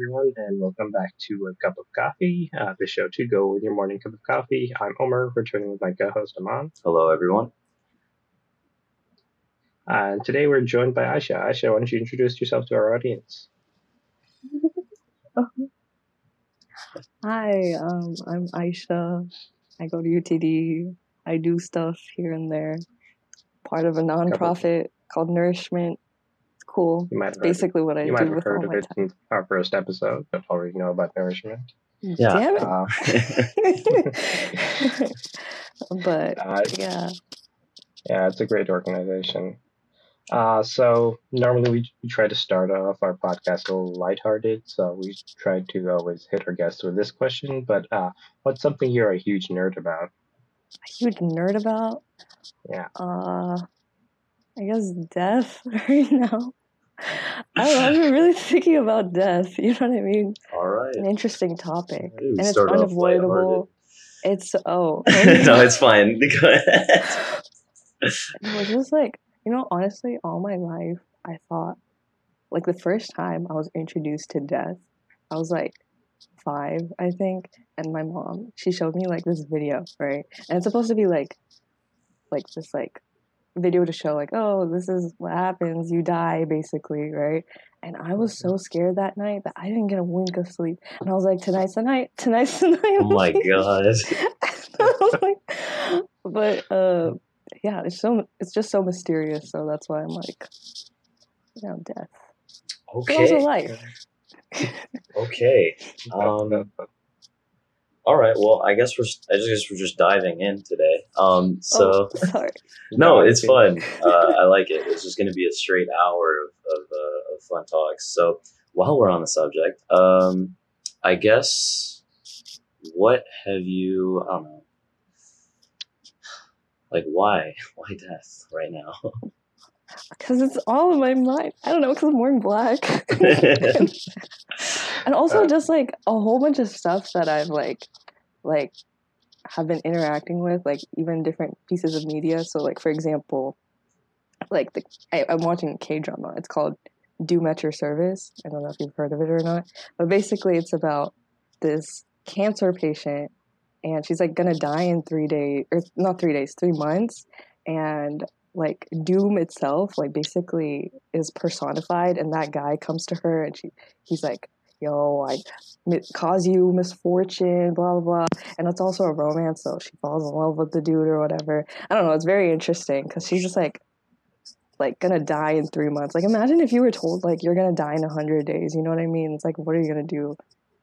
everyone, and welcome back to A Cup of Coffee, uh, the show to go with your morning cup of coffee. I'm Umar, returning with my co-host Amaan. Hello, everyone. Uh, and today we're joined by Aishah. Aishah, why don't you introduce yourself to our audience? Hi, um, I'm Aishah. I go to UTD. I do stuff here and there. Part of a nonprofit called Nourishment. It's cool. You might It's have heard, basically what I you might have with heard all of my it time. in our first episode, but already know about nourishment. Yeah. Damn it. Uh, but uh, yeah, yeah, it's a great organization. Uh, so normally we, we try to start off our podcast a little lighthearted, so we try to always hit our guests with this question. But uh, what's something you're a huge nerd about? a huge nerd about. Yeah. Uh, I guess death right now. I don't know. I've been really thinking about death. You know what I mean? All right. An interesting topic, and it's unavoidable. It's oh. no, it's fine. Go ahead. It was just like, you know, honestly, all my life, I thought, like, the first time I was introduced to death, I was like five, I think, and my mom, she showed me like this video, right? And it's supposed to be like, like this, like, video to show, like, oh, this is what happens, you die, basically, right? And I was so scared that night that I didn't get a wink of sleep. And I was like, tonight's the night, tonight's the night. Oh my god. but uh, yeah, it's so it's just so mysterious. So that's why I'm like, you know, death. But also Okay. life. Okay. Um. All right. Well, I guess we're. I just guess we're just diving in today. Um. So oh, sorry. no, it's fun. Uh, I like it. It's just going to be a straight hour of of, uh, of fun talks. So while we're on the subject, um, I guess what have you? I don't know. Like why? Why death right now? Because it's all in my mind. I don't know. Because I'm wearing black. And also Uh, just like a whole bunch of stuff that I've like, like, have been interacting with, like even different pieces of media. So like for example, like the I, I'm watching a K drama. It's called Doom at Your Service. I don't know if you've heard of it or not, but basically it's about this cancer patient, and she's like gonna die in three days, or not three days, three months, and like doom itself like basically is personified and that guy comes to her and she he's like yo i mi- cause you misfortune blah blah blah and it's also a romance so she falls in love with the dude or whatever i don't know it's very interesting because she's just like like gonna die in three months like imagine if you were told like you're gonna die in a hundred days you know what i mean it's like what are you gonna do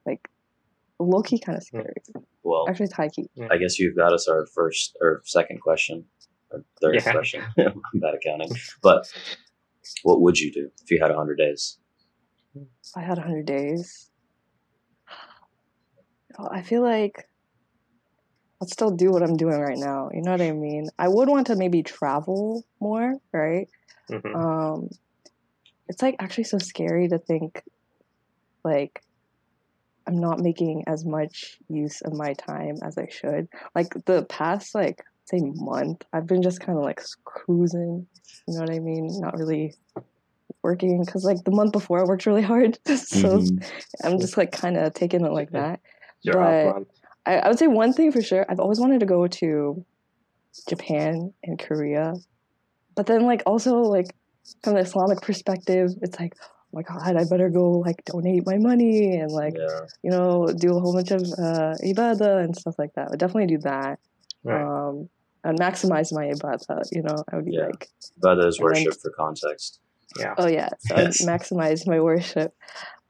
like low-key kind of hmm. scary well, actually it's high-key I guess you've got us our first or second question, or third Yeah. question. I'm bad at counting. But what would you do if you had 100 days? I had 100 days, I feel like I'd still do what I'm doing right now. You know what I mean? I would want to maybe travel more, right? Mhm. Um, it's like actually so scary to think like I'm not making as much use of my time as I should. Like the past like say month, I've been just kind of like cruising. You know what I mean? Not really working because like the month before I worked really hard, so Mhm. I'm just like kind of taking it like that. Your but- I, I would say one thing for sure. I've always wanted to go to Japan and Korea, but then like also like from the Islamic perspective, it's like, oh my god, I better go like donate my money and like yeah. you know do a whole bunch of uh, ibadah and stuff like that. I would definitely do that. Right. Um, and maximize my ibadah. You know, I would be Yeah. like, ibadah is And then- worship for context. Yeah. oh yeah, so I Yes. maximize my worship.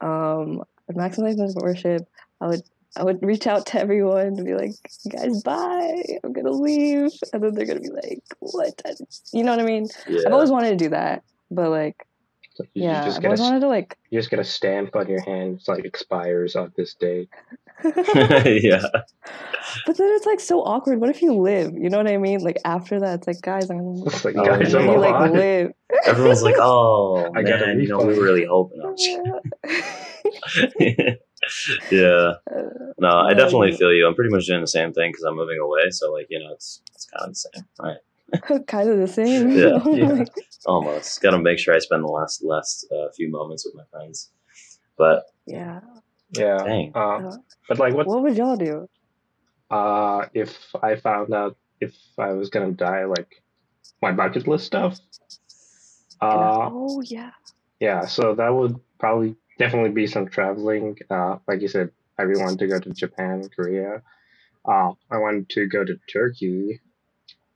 Um, I'd maximize my worship. I would I would reach out to everyone and be like, guys, bye. I'm gonna leave, and then they're gonna be like, what? You know what I mean? Yeah. I've always wanted to do that, but like, So you yeah, just I've get a wanted to like. you just get a stamp on your hand. It's like expires on this date. Yeah. But then it's like so awkward. What if you live? You know what I mean? Like after that, it's like, guys, I'm. It's like Oh, guys, yeah. I'm You like live. Everyone's like, oh, I got a man, you know, we really hoping. No, I'm just kidding. yeah. No, I definitely feel you. I'm pretty much doing the same thing because I'm moving away. So, like, you know, it's it's kind of the same, right? kind of the same. Yeah, yeah. Almost. Got to make sure I spend the last last uh, few moments with my friends. But yeah. Yeah. Dang. Uh, but like, what what would y'all do? uh, if I found out if I was gonna die, like my bucket list stuff? Uh, oh yeah. yeah. So that would probably definitely be some traveling. Uh, like you said, I really wanted to go to Japan, Korea. Uh, I wanted to go to Turkey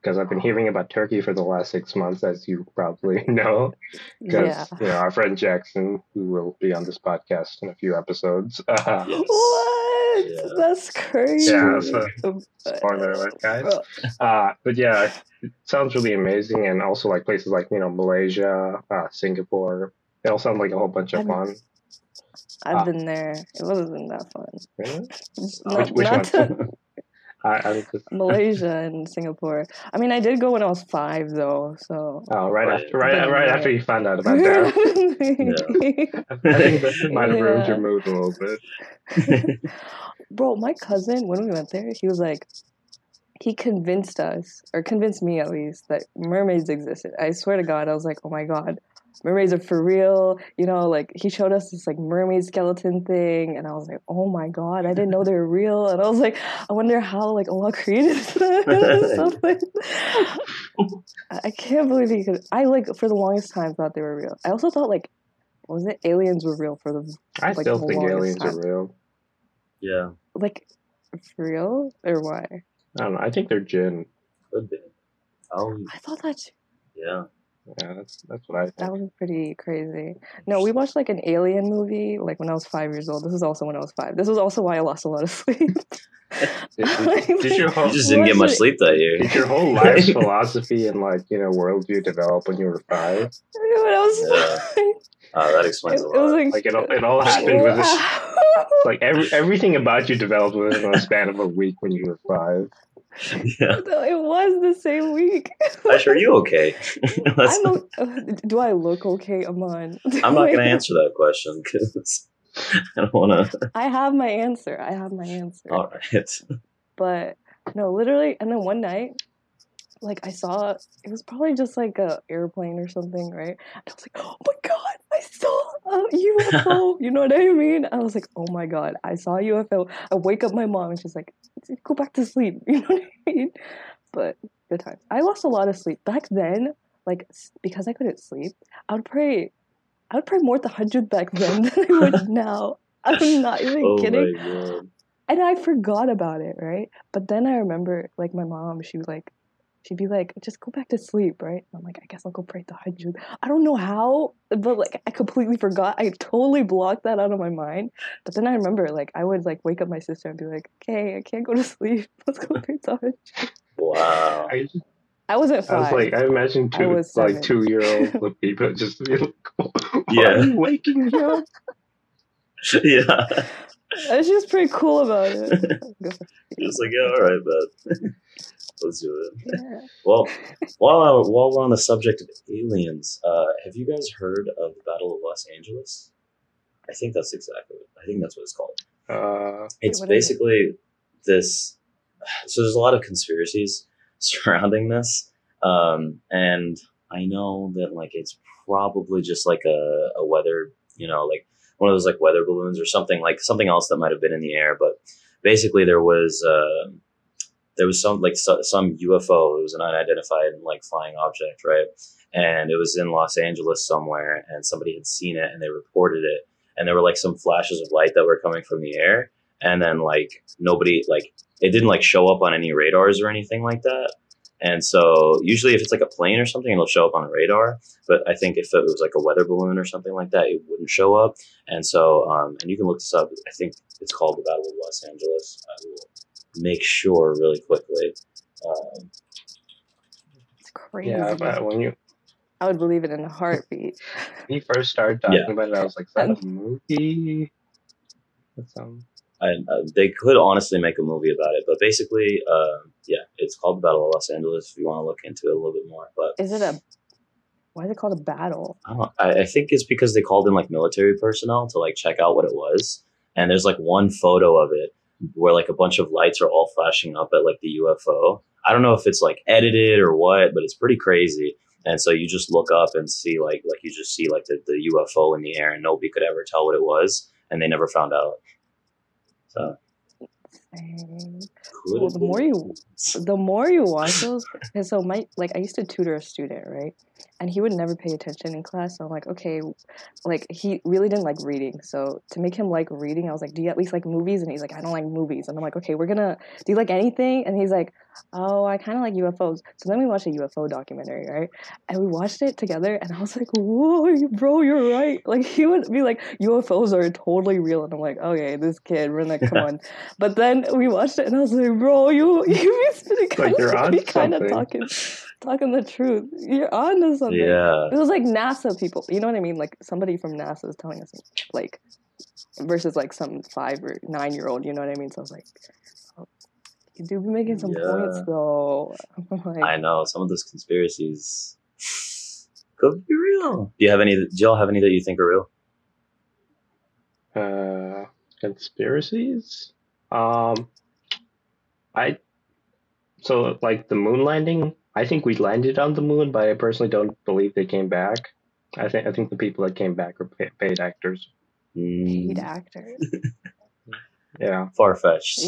because I've been hearing about Turkey for the last six months, as you probably know. Because Yeah. you know our friend Jackson, who will be on this podcast in a few episodes. Uh, Yes. What? Yeah. That's crazy. Yeah, so- spoiler alert, guys. Uh, but yeah, it sounds really amazing, and also like places like you know Malaysia, uh, Singapore. They all sound like a whole bunch of I've- fun. I've Ah. been there. It wasn't that fun. Really? Not, Which, which not one? to I, I'm just, Malaysia and Singapore. I mean, I did go when I was five, though. So. oh, right Right. after right, But- right after you found out about that, I think that might have ruined your mood a little bit. Bro, my cousin, when we went there, he was like, he convinced us, or convinced me at least, that mermaids existed. I swear to God, I was like, oh my God, mermaids are for real. You know, like, he showed us this, like, mermaid skeleton thing, and I was like, oh my God, I didn't know they were real. And I was like, I wonder how, like, Allah created this something. I I can't believe he could. I, like, for the longest time, thought they were real. I also thought, like, was it? Aliens were real for the, I Like, still the think longest aliens time. are real. yeah, like, for real? Or why? I don't know. I think they're jinn. could be. Oh, I thought that yeah. Yeah, that's that's what I think. that was pretty crazy. No, we watched like an alien movie like when I was five years old. This is also when I was five. This was also why I lost a lot of sleep. Did, did, did your whole You just didn't get much it- sleep that year. did your whole life's philosophy and like you know worldview develop when you were five? I when I was Yeah. five, Uh, that explains a it was lot. like, Like it all, it all happened with this. Like every everything about you developed within a span of a week when you were five. yeah. It was the same week. Ash, are you okay? I'm o- uh, do I look okay, Amaan? I'm not going to answer that question because I don't want to. I have my answer. I have my answer. All right. but no, literally, and then one night, like I saw it was probably just like a airplane or something, right? And I was like, oh my god, I saw a UFO. you know what I mean? I was like, oh my god, I saw a UFO. I wake up my mom and she's like, go back to sleep. You know what I mean? But good times. I lost a lot of sleep back then. Like because I couldn't sleep, I would pray. I would pray more tahajjud back then than I would now. I'm not even Oh kidding my god. and I forgot about it, right? But then I remember, like, my mom, she was like, she'd be like, just go back to sleep, right? And I'm like, I guess I'll go pray tahajjud. I don't know how, but like, I completely forgot. I totally blocked that out of my mind. But then I remember, like, I would like wake up my sister and be like, okay, I can't go to sleep. Let's go pray tahajjud. Wow. I, I wasn't I was like, I imagine I two was like two year old people just be like, Why Yeah. are you waking me up? yeah. And she was pretty cool about it. Good for It's like, yeah, all right, but let's do it. yeah. Well, while while we're on the subject of aliens, uh, have you guys heard of the Battle of Los Angeles? I think that's exactly. What, I think that's what it's called. Uh, It's what is it? basically this. So there's a lot of conspiracies surrounding this, um, and I know that like it's probably just like a, a weather, you know, like one of those like weather balloons or something like something else that might have been in the air. But basically, there was uh, there was some like so, some UFO. It was an unidentified like flying object, right? And it was in Los Angeles somewhere, and somebody had seen it and they reported it. And there were like some flashes of light that were coming from the air, and then like nobody like it didn't like show up on any radars or anything like that. And so usually if it's like a plane or something, it'll show up on a radar. But I think if it was like a weather balloon or something like that, it wouldn't show up. And so, um, and you can look this up. I think it's called the Battle of Los Angeles. I will make sure really quickly. Um, It's crazy. yeah, but when you I would believe it in a heartbeat. when you first started talking Yeah. about it, I was like, is that a movie? That's um, and uh, they could honestly make a movie about it, but basically, uh, yeah, it's called the Battle of Los Angeles. If you want to look into it a little bit more, but Is it a? Why is it called a battle? I, don't, I, I think it's because they called in like military personnel to like check out what it was, and there's like one photo of it where like a bunch of lights are all flashing up at like the UFO. I don't know if it's like edited or what, but it's pretty crazy. And so you just look up and see like like you just see like the, the UFO in the air, and nobody could ever tell what it was, and they never found out. So Well, the more you the more you watch those and so my like i used to tutor a student right? And he would never pay attention in class so i'm like okay like he really didn't like reading so to make him like reading i was like do you at least like movies? And he's like i don't like movies. And i'm like okay we're gonna do you like anything? And he's like oh i kind of like ufos so then we watched a ufo documentary right and we watched it together and i was like whoa bro you're right like he would be like ufos are totally real and i'm like okay this kid we're like come on but then we watched it and i was like bro you you be kind you're of kind of talking talking the truth you're on to something Yeah. it was like NASA people. You know what I mean? Like somebody from NASA is telling us, like, versus like some five or nine year old. You know what I mean? So I was like, oh, you do be making some Yeah. points though. like, I know some of those conspiracies could be real. Do you have any? Do y'all have any that you think are real? Uh, conspiracies. Um, I so like the moon landing. I think we landed on the moon, but I personally don't believe they came back. I think I think the people that came back are pa- paid actors. paid Mm, actors. Yeah. Far fetched.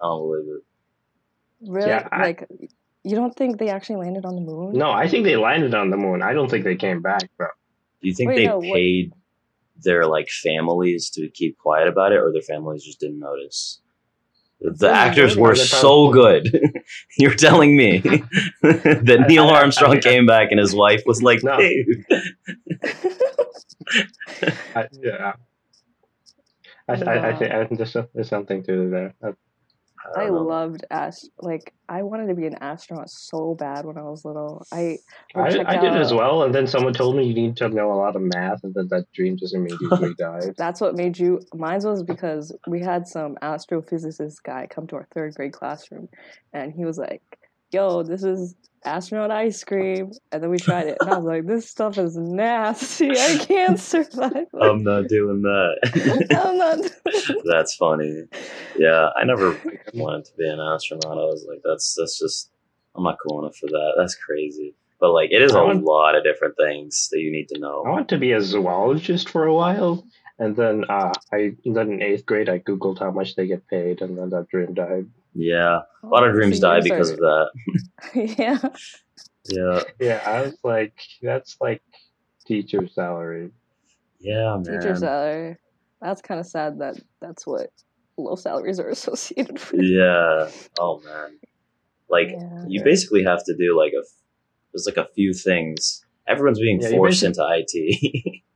I don't believe it. Really? Yeah, I- like, you don't think they actually landed on the moon? No, I think they landed on the moon. I don't think they came back, bro. Do you think Wait, they no, what- paid their like families to keep quiet about it, or their families just didn't notice? The Well, actors were they're so good. You're telling me that Neil I- I- Armstrong I- came back and his wife was like, No. "Dude, I, yeah. I, I, I think I think there's, there's something to there. I don't loved ast like I wanted to be an astronaut so bad when I was little. I I, I did as well, and then someone told me you need to know a lot of math, and then that dream just immediately died. That's what made you. Mine was because we had some astrophysicist guy come to our third grade classroom, and he was like, "Yo, this is astronaut ice cream," and then we tried it, and I was like, "This stuff is nasty. I can't survive." I'm not doing that. I'm not. That's funny. Yeah, I never wanted to be an astronaut. I was like, that's that's just I'm not cool enough for that. That's crazy. But like, it is a want- lot of different things that you need to know. I know. wanted to be a zoologist for a while, and then uh, I then in eighth grade I googled how much they get paid, and then that dream died. Yeah, a lot of oh, dreams die because of that. yeah. Yeah, Yeah, I was like, that's like teacher salary. yeah, man. Teacher salary. That's kind of sad that that's what low salaries are associated with. Yeah. Oh man. Like Yeah. you basically have to do like a there's like a few things. Everyone's being Yeah, forced into IT.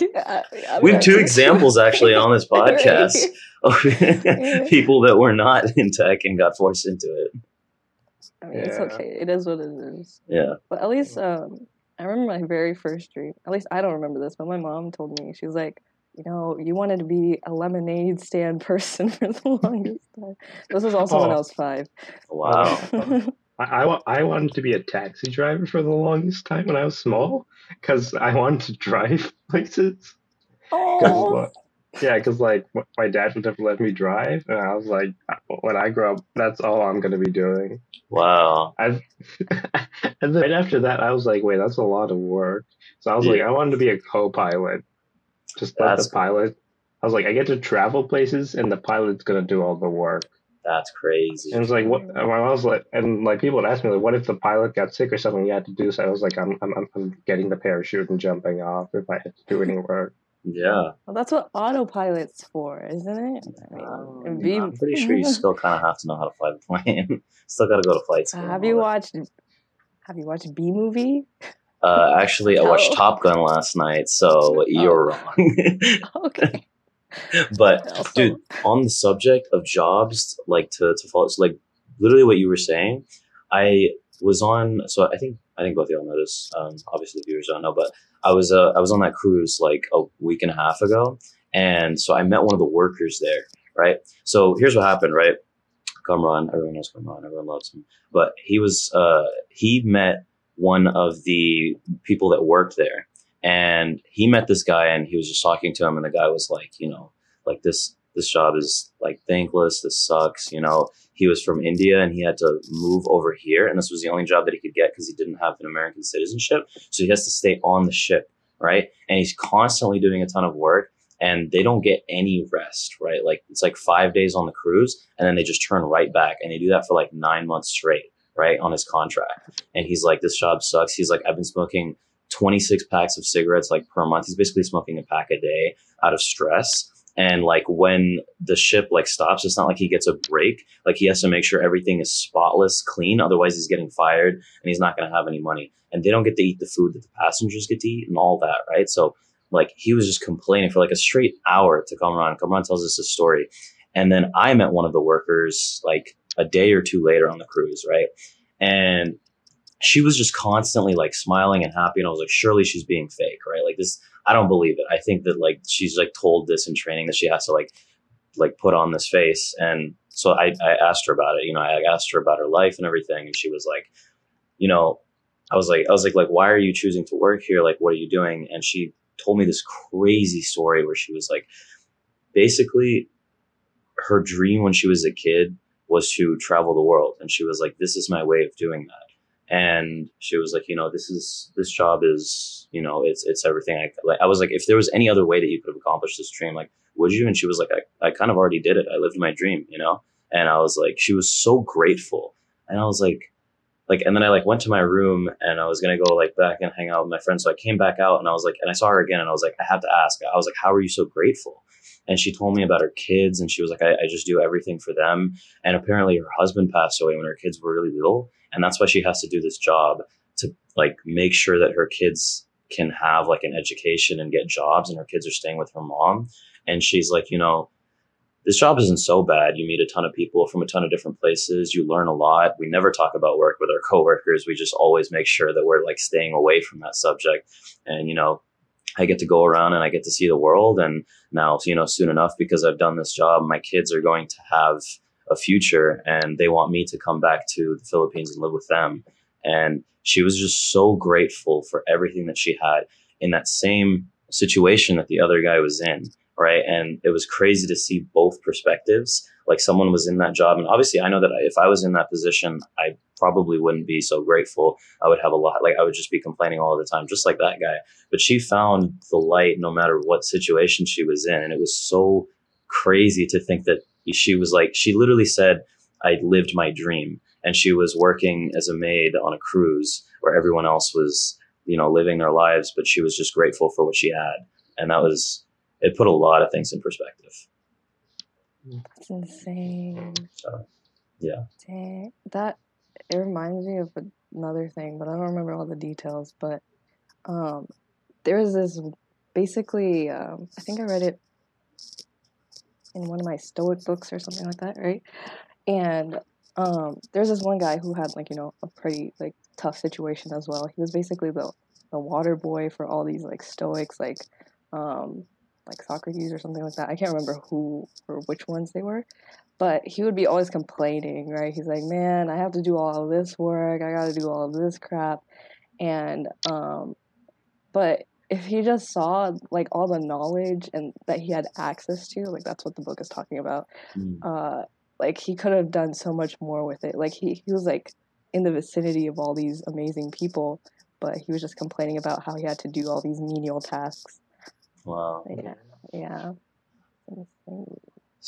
Yeah, I- I we have two examples actually on this podcast of people that were not in tech and got forced into it. I mean, it's okay. It is what it is. Yeah. But at least, um, I remember my very first dream. At least I don't remember this, but my mom told me she was like, you know, you wanted to be a lemonade stand person for the longest time. This was also when I Oh. was five. Wow. I, I, I wanted to be a taxi driver for the longest time when I was small because I wanted to drive places. 'Cause, oh, uh, yeah, because like my dad would never let me drive, and I was like, when I grow up, that's all I'm gonna be doing. Wow. I've, and then right after that, I was like, wait, that's a lot of work. So I was like, I wanted to be a co-pilot, just like That's the pilot. I was like, I get to travel places, and the pilot's gonna do all the work. That's crazy. And it was like, what? And I was like, and like people would ask me, like, what if the pilot got sick or something? You had to do so. I was like, I'm, I'm, I'm- I'm getting the parachute and jumping off if I had to do any work. Yeah. well, that's what autopilot's for, isn't it? I mean, um, be... I'm pretty sure you still kind of have to know how to fly the plane. still got to go to flight school. and have you watched? Have you watched Bee Movie? Uh, actually, I watched Oh. Top Gun last night, so you're wrong. Okay, but Also- dude, on the subject of jobs, like to to follow, so like literally what you were saying, I was on. So I think I think both of y'all know this. Um, obviously, the viewers don't know, but I was uh, I was on that cruise like a week and a half ago, and so I met one of the workers there. Right. So here's what happened. Right. Kamran, everyone knows Kamran, everyone loves him, but he was uh, he met one of the people that worked there, and he met this guy, and he was just talking to him, and the guy was like, you know, like this this job is like thankless. This sucks. You know, he was from India and he had to move over here, and this was the only job that he could get because he didn't have an American citizenship. So he has to stay on the ship, right? And he's constantly doing a ton of work. and they don't get any rest, right? Like it's like five days on the cruise and then they just turn right back and they do that for like nine months straight, right? On his contract. And he's like, this job sucks. He's like, I've been smoking 26 packs of cigarettes like per month. He's basically smoking a pack a day out of stress. And like when the ship like stops, it's not like he gets a break. Like he has to make sure everything is spotless, clean. Otherwise, he's getting fired and he's not going to have any money. And they don't get to eat the food that the passengers get to eat and all that, right? So like he was just complaining for like a straight hour to Kamran. Kamran tells us his story. And then I met one of the workers like a day or two later on the cruise, right? And she was just constantly like smiling and happy. And I was like, surely she's being fake, right? Like this, I don't believe it. I think that like she's like told this in training that she has to like, like put on this face. And so I, I asked her about it. You know, I asked her about her life and everything. And she was like, you know, I was like, I was like, like, why are you choosing to work here? Like, what are you doing? And she told me this crazy story where she was like, basically, her dream when she was a kid was to travel the world, and she was like, this is my way of doing that. And she was like, you know, this is this job is, you know, it's it's everything. I like. I was like, if there was any other way that you could have accomplished this dream, like, would you? And she was like, I, I kind of already did it. I lived my dream, you know. And I was like, she was so grateful, and I was like, like and then I like went to my room and I was gonna go like back and hang out with my friends. So I came back out and I was like and I saw her again and I was like, I have to ask. I was like, How are you so grateful? And she told me about her kids and she was like, I, I just do everything for them. And apparently her husband passed away when her kids were really little. And that's why she has to do this job to like make sure that her kids can have like an education and get jobs and her kids are staying with her mom. And she's like, you know, this job isn't so bad. You meet a ton of people from a ton of different places. You learn a lot. We never talk about work with our coworkers. We just always make sure that we're like staying away from that subject. And, you know, I get to go around and I get to see the world. And now, you know, soon enough, because I've done this job, my kids are going to have a future and they want me to come back to the Philippines and live with them. And she was just so grateful for everything that she had in that same situation that the other guy was in right? And it was crazy to see both perspectives. Like someone was in that job, and obviously, I know that if I was in that position, I probably wouldn't be so grateful. I would have a lot, like I would just be complaining all the time, just like that guy. But she found the light no matter what situation she was in, and it was so crazy to think that she was like, she literally said, "I lived my dream," and she was working as a maid on a cruise where everyone else was, you know, living their lives, but she was just grateful for what she had, and that was it put a lot of things in perspective. That's insane. So, yeah. Dang. That it reminds me of another thing, but I don't remember all the details. But um, there was this basically, um, I think I read it in one of my Stoic books or something like that, right? And um, there's this one guy who had like you know a pretty like tough situation as well. He was basically the the water boy for all these like Stoics, like um, like Socrates or something like that. I can't remember who or which ones they were, but he would be always complaining, right? He's like, "Man, I have to do all this work. I got to do all this crap," and um, but if he just saw like all the knowledge and that he had access to, like that's what the book is talking about. Mm. Uh, like he could have done so much more with it. Like he he was like in the vicinity of all these amazing people, but he was just complaining about how he had to do all these menial tasks Wow. yeah, yeah.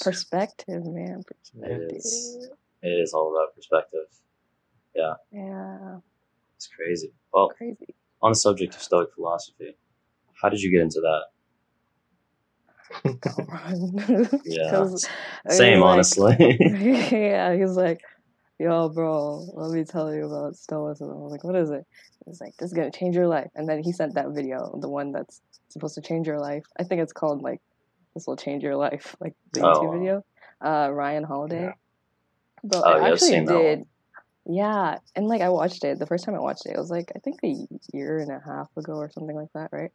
Perspective, man. Perspective. It is. It is all about perspective. Yeah. Yeah. It's crazy. Well, Crazy. on the subject of Stoic philosophy, how did you get into that? Yeah. I Same, like- honestly. yeah, he's like, yo, bro, let me tell you about Stoicism. I was like, what is it? He's like, this is gonna change your life. And then he sent that video, the one that's supposed to change your life. I think it's called like, this will change your life, like the Oh. YouTube video. Uh, Ryan Holiday. But Oh, it yeah, actually seen that did. Yeah, and like I watched it the first time I watched it, it was like I think a year and a half ago or something like that, right?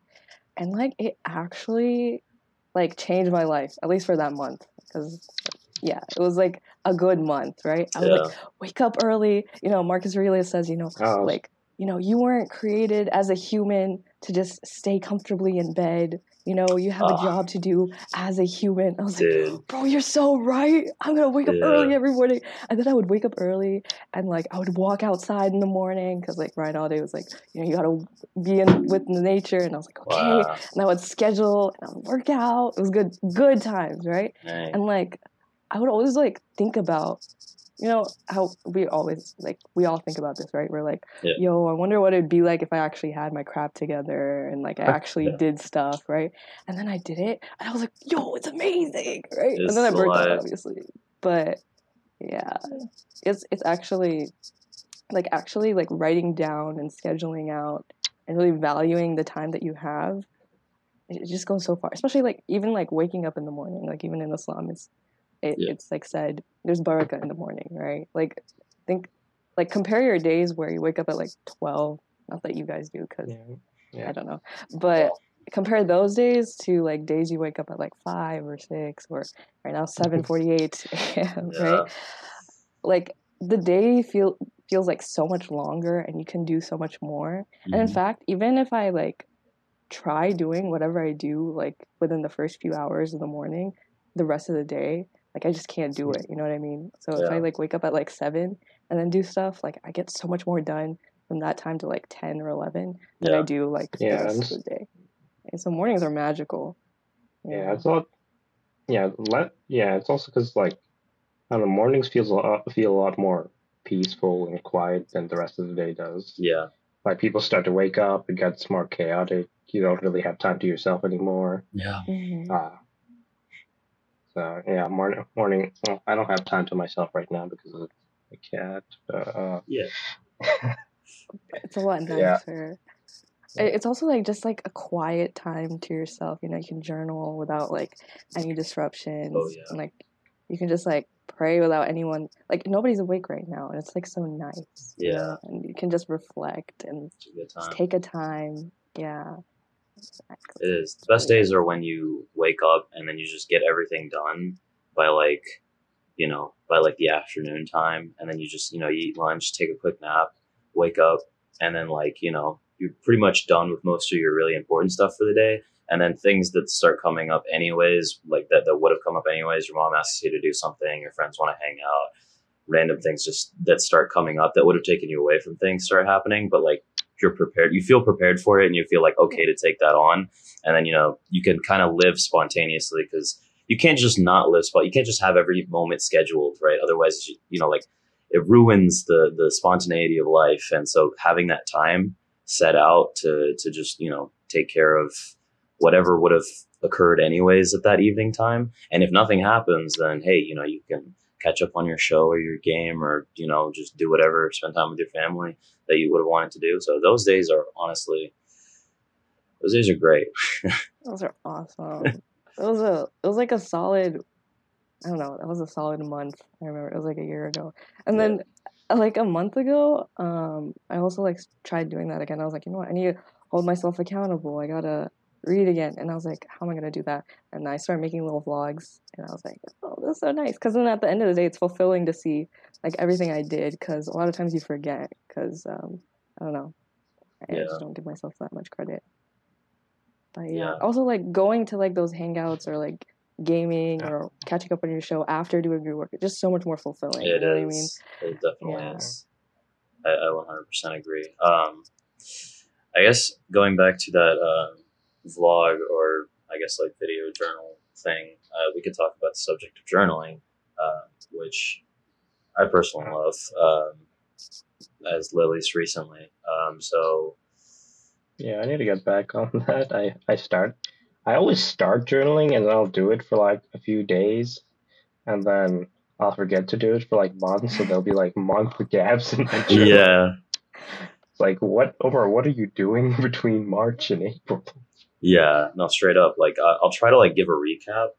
And like it actually like changed my life, at least for that month, because yeah, it was like a good month, right? I was Yeah. like, wake up early. You know, Marcus Aurelius says, you know, Oh, like you know, you weren't created as a human to just stay comfortably in bed. You know, you have a Ah. job to do as a human. I was like, bro, you're so right. I'm gonna wake up early every morning, and then I would wake up early and like I would walk outside in the morning because like Ryan Holiday was like, you know, you gotta be in with the nature, and I was like, okay, Wow. and I would schedule and I would work out. It was good, good times, right? Dang. And like, I would always like think about, you know, how we always like we all think about this, right? We're like, Yeah. yo, I wonder what it'd be like if I actually had my crap together and like I actually Yeah. did stuff, right? And then I did it, and I was like, yo, it's amazing, right? It's and then I burnt out, obviously, but yeah, it's it's actually like actually like writing down and scheduling out and really valuing the time that you have it it just goes so far especially like even like waking up in the morning like even in islam it's it, Yeah. it's like said there's baraka in the morning right like think like compare your days where you wake up at like 12 not that you guys do because Yeah. Yeah. i don't know but compare those days to like days you wake up at like 5 or 6 or right now 7.48 a.m Yeah. right like the day feel feels like so much longer and you can do so much more and in Mhm. fact, even if I like try doing whatever I do like within the first few hours of the morning, the rest of the day, like I just can't do it. You know what I mean? So if I like wake up at like seven and then do stuff, like I get so much more done from that time to like ten or eleven than I do like Yeah, the rest and of the day. And so mornings are magical. Yeah, it's a lot. Yeah, let yeah. It's also because like, I don't know, mornings feels a lot, feel a lot more peaceful and quiet than the rest of the day does. Yeah. Like people start to wake up, it gets more chaotic. You don't really have time to yourself anymore. Yeah. Mhm. Uh, so yeah, morning morning. Well, I don't have time to myself right now because of the cat. But, uh, Yeah. It's a lot nicer. It- It's also like just like a quiet time to yourself. You know, you can journal without like any disruptions. Oh, yeah. And like you can just like pray without anyone like nobody's awake right now and it's like so nice. you Yeah. know? And you can just reflect and It's just take a time. Yeah. Exactly. It is. The best days are when you wake up and then you just get everything done by like, you know, by like the afternoon time. And then you just, you know, you eat lunch, take a quick nap, wake up, and then like, you know, you're pretty much done with most of your really important stuff for the day. And then things that start coming up anyways, like that, that would have come up anyways. Your mom asks you to do something, your friends want to hang out, random things just that start coming up that would have taken you away from things start happening. But like, you're prepared, you feel prepared for it and you feel like okay to take that on. And then you know you can kind of live spontaneously because you can't just not live spot you can't just have every moment scheduled right? Otherwise you, you know like it ruins the the spontaneity of life. And so having that time set out to to just you know take care of whatever would have occurred anyways at that evening time. And if nothing happens then hey you know you can catch up on your show or your game or you know just do whatever spend time with your family that you would have wanted to do so those days are honestly those days are great Those are awesome. it was a it was like a solid I don't know, that was a solid month. I remember it was like a year ago. And Yeah. then like a month ago, um, I also like tried doing that again. I was like, you know what, I need to hold myself accountable. I gotta read again. And I was like, how am I gonna do that? And I started making little vlogs and I was like, oh, this is so nice. Cause then at the end of the day, it's fulfilling to see like everything I did. Cause a lot of times you forget. Cause um, I don't know, I Yeah. just don't give myself that much credit. But yeah. Yeah. also like going to like those hangouts or like gaming Yeah. or catching up on your show after doing your work. It's just so much more fulfilling. It you know what I mean? It definitely Yeah. is. I, I 100% agree. Um, I guess going back to that um, vlog or I guess like video journal thing, uh, we could talk about the subject of journaling, uh, which I personally love, um, as Lily's recently. Um, so Yeah, I need to get back on that. I, I start, I always start journaling and then I'll do it for like a few days and then I'll forget to do it for like months. So there'll be like month gaps in my journal. yeah, It's like, what, over, what are you doing between March and April? Yeah, no, straight up. Like I, I'll try to like give a recap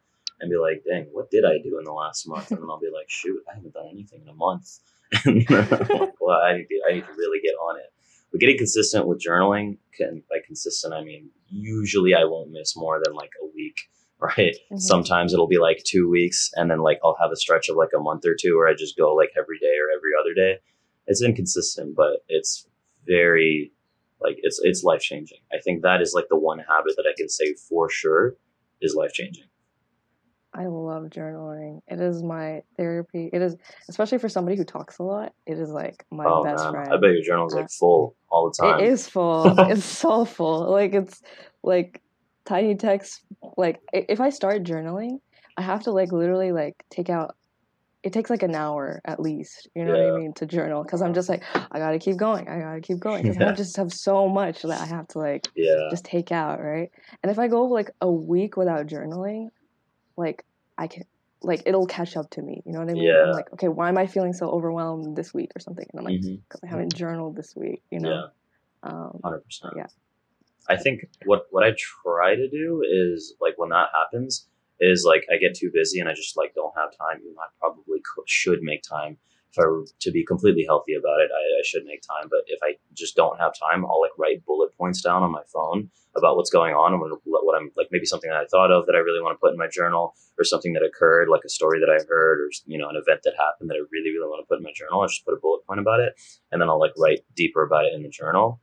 and be like, dang, what did I do in the last month? And then I'll be like, shoot, I haven't done anything in a month. and I'm like, well, I need to, I need to really get on it. But getting consistent with journaling, can, by consistent, I mean, usually I won't miss more than like a week, right? Mhm. Sometimes it'll be like two weeks and then like I'll have a stretch of like a month or two where I just go like every day or every other day. It's inconsistent, but it's very Like it's it's life changing. I think that is like the one habit that I can say for sure is life changing. I love journaling. It is my therapy. It is, especially for somebody who talks a lot. It is like my oh best man, friend. I bet your journal's like uh, full all the time. It is full. it's so full. Like it's like tiny text. Like if I start journaling, I have to like literally like take out. It takes like an hour at least. You know what I mean to journal because I'm just like I gotta keep going. I gotta keep going because Yeah. I just have so much that I have to like Yeah, just take out, right? And if I go like a week without journaling, like I can like it'll catch up to me. You know what I mean? Yeah. I'm like, okay, why am I feeling so overwhelmed this week or something? And I'm like, hmm I haven't journaled this week, you know? yeah, Um, hundred percent. yeah. I think what what I try to do is like when that happens is like I get too busy and I just like don't have time. Even I probably could, should make time if I were to be completely healthy about it. I, I should make time, but if I just don't have time, I'll like write bullet points down on my phone about what's going on and what, what I'm like maybe something that I thought of that I really want to put in my journal or something that occurred like a story that I heard or you know an event that happened that I really really want to put in my journal. I just put a bullet point about it and then I'll like write deeper about it in the journal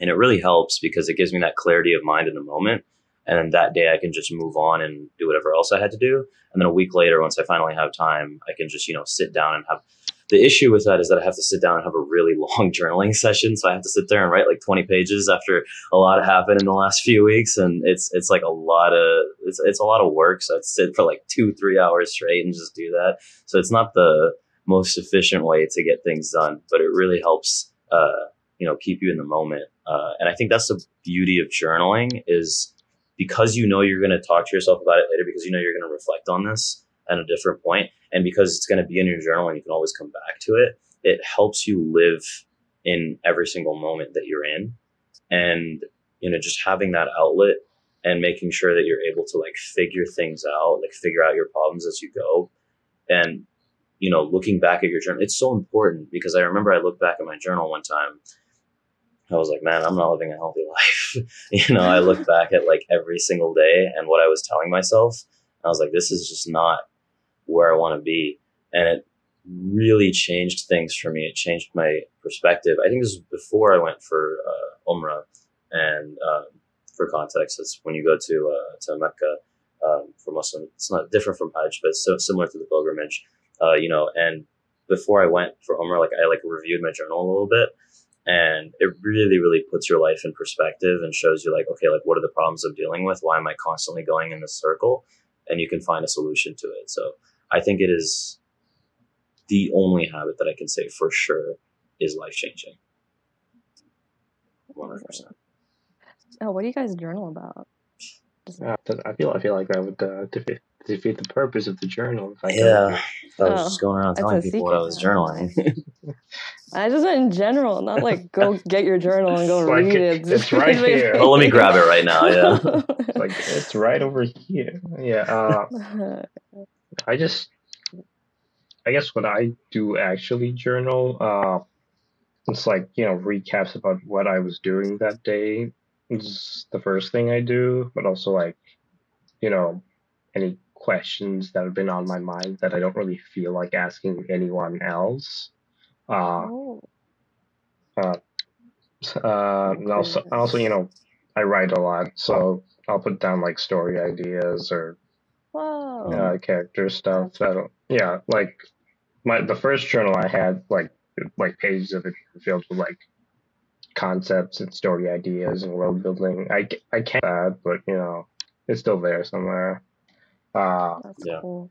and it really helps because it gives me that clarity of mind in the moment and then that day i can just move on and do whatever else i had to do. And then a week later once i finally have time i can just you know sit down and have the issue with that is that i have to sit down and have a really long journaling session. So i have to sit there and write like 20 pages after a lot happened in the last few weeks. And it's it's like a lot of it's, it's a lot of work. So I'd sit for like two three hours straight and just do that. So it's not the most efficient way to get things done but it really helps uh, you know keep you in the moment. Uh, and i think that's the beauty of journaling is because you know you're going to talk to yourself about it later because you know you're going to reflect on this at a different point and because it's going to be in your journal and you can always come back to it it helps you live in every single moment that you're in. And you know just having that outlet and making sure that you're able to like figure things out like figure out your problems as you go. And you know looking back at your journal it's so important because i remember i looked back at my journal one time I was like, man, I'm not living a healthy life. you know, I look back at like every single day and what I was telling myself. I was like, this is just not where I want to be. And it really changed things for me. It changed my perspective. I think this was before I went for uh, Umrah. And um, for context, it's when you go to uh, to Mecca um, for Muslim. It's not different from Hajj, but so similar to the pilgrimage. Uh, you know, and before I went for Umrah, like I like reviewed my journal a little bit and it really really puts your life in perspective and shows you like okay like what are the problems i'm dealing with? Why am i constantly going in this circle? And you can find a solution to it. So i think it is the only habit that i can say for sure is life changing 100% oh, what do you guys journal about? Just- Uh, I feel I feel like that would uh, defeat, defeat the purpose of the journal. If I yeah i was Oh, just going around telling people what i was journaling I just meant in general, not like go get your journal and go It's like read it- it. it's right here. oh let me grab it right now yeah It's like it's right over here. Yeah. Uh, I just, I guess what I do actually journal, uh, it's like you know recaps about what I was doing that day. Is the first thing I do, but also like, you know, any questions that have been on my mind that I don't really feel like asking anyone else. Uh, oh, uh, and also, also, you know, I write a lot, so I'll put down like story ideas or uh, character stuff. That'll, yeah, like my the first journal I had, like like pages of it filled with like concepts and story ideas and world building. I I can't that, but you know, it's still there somewhere. Uh, That's Yeah. cool.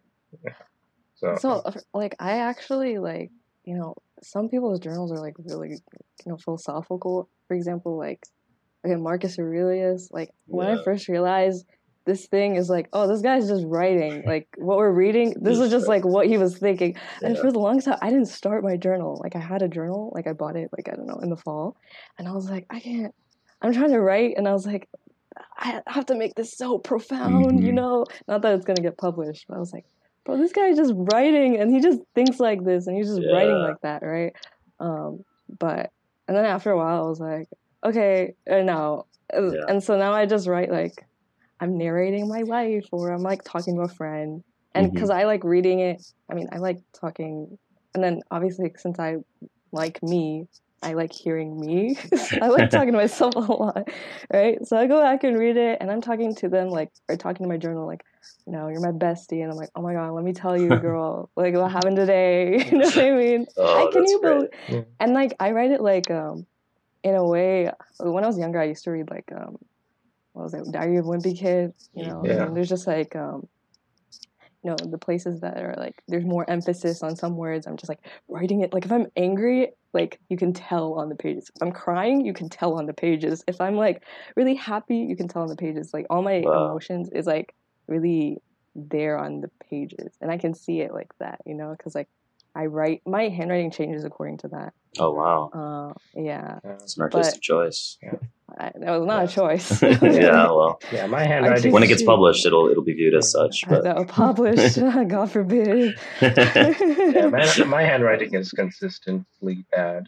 so, So, uh, like, I actually like, you know, some people's journals are like really, you know, philosophical. For example, like, okay, Marcus Aurelius. Like, when I first realized this thing is like, oh, this guy's just writing. Like, what we're reading, this is just like what he was thinking. And Yeah. for the longest time, I didn't start my journal. Like, I had a journal, like, I bought it, like, I don't know, in the fall. And I was like, I can't, I'm trying to write. And I was like, I have to make this so profound, you Mhm. know? Not that it's going to get published, but I was like, bro, this guy's just writing and he just thinks like this and he's just writing like that, right? Um, but, and then after a while, I was like, okay, uh, no. And- Yeah. And so now I just write like, I'm narrating my life or I'm like talking to a friend. And because I like reading it, I mean, I like talking. And then obviously, since I like me, I like hearing me. I like talking to myself a lot, right? So I go back and read it, and I'm talking to them like, or talking to my journal like, no, you're my bestie, and I'm like, oh my god, let me tell you, girl, like what happened today. you know what I mean? Oh, I, can you believe? And like I write it like um, in a way. When I was younger, I used to read like um, what was it, Diary of a Wimpy Kid. You know, Yeah. and there's just like um, know, the places that are like there's more emphasis on some words. I'm just like writing it. Like if I'm angry, like you can tell on the pages. If I'm crying, you can tell on the pages. If I'm like really happy, you can tell on the pages. Like all my Wow. emotions is like really there on the pages, and I can see it like that. You know, because like. I write my handwriting changes according to that. Oh wow, Uh, yeah, it's an artistic choice. I, that was not a choice. yeah, well, yeah, my handwriting. when it gets published, it'll it'll be viewed as such. I But know, published. God forbid. yeah, my, my handwriting is consistently bad.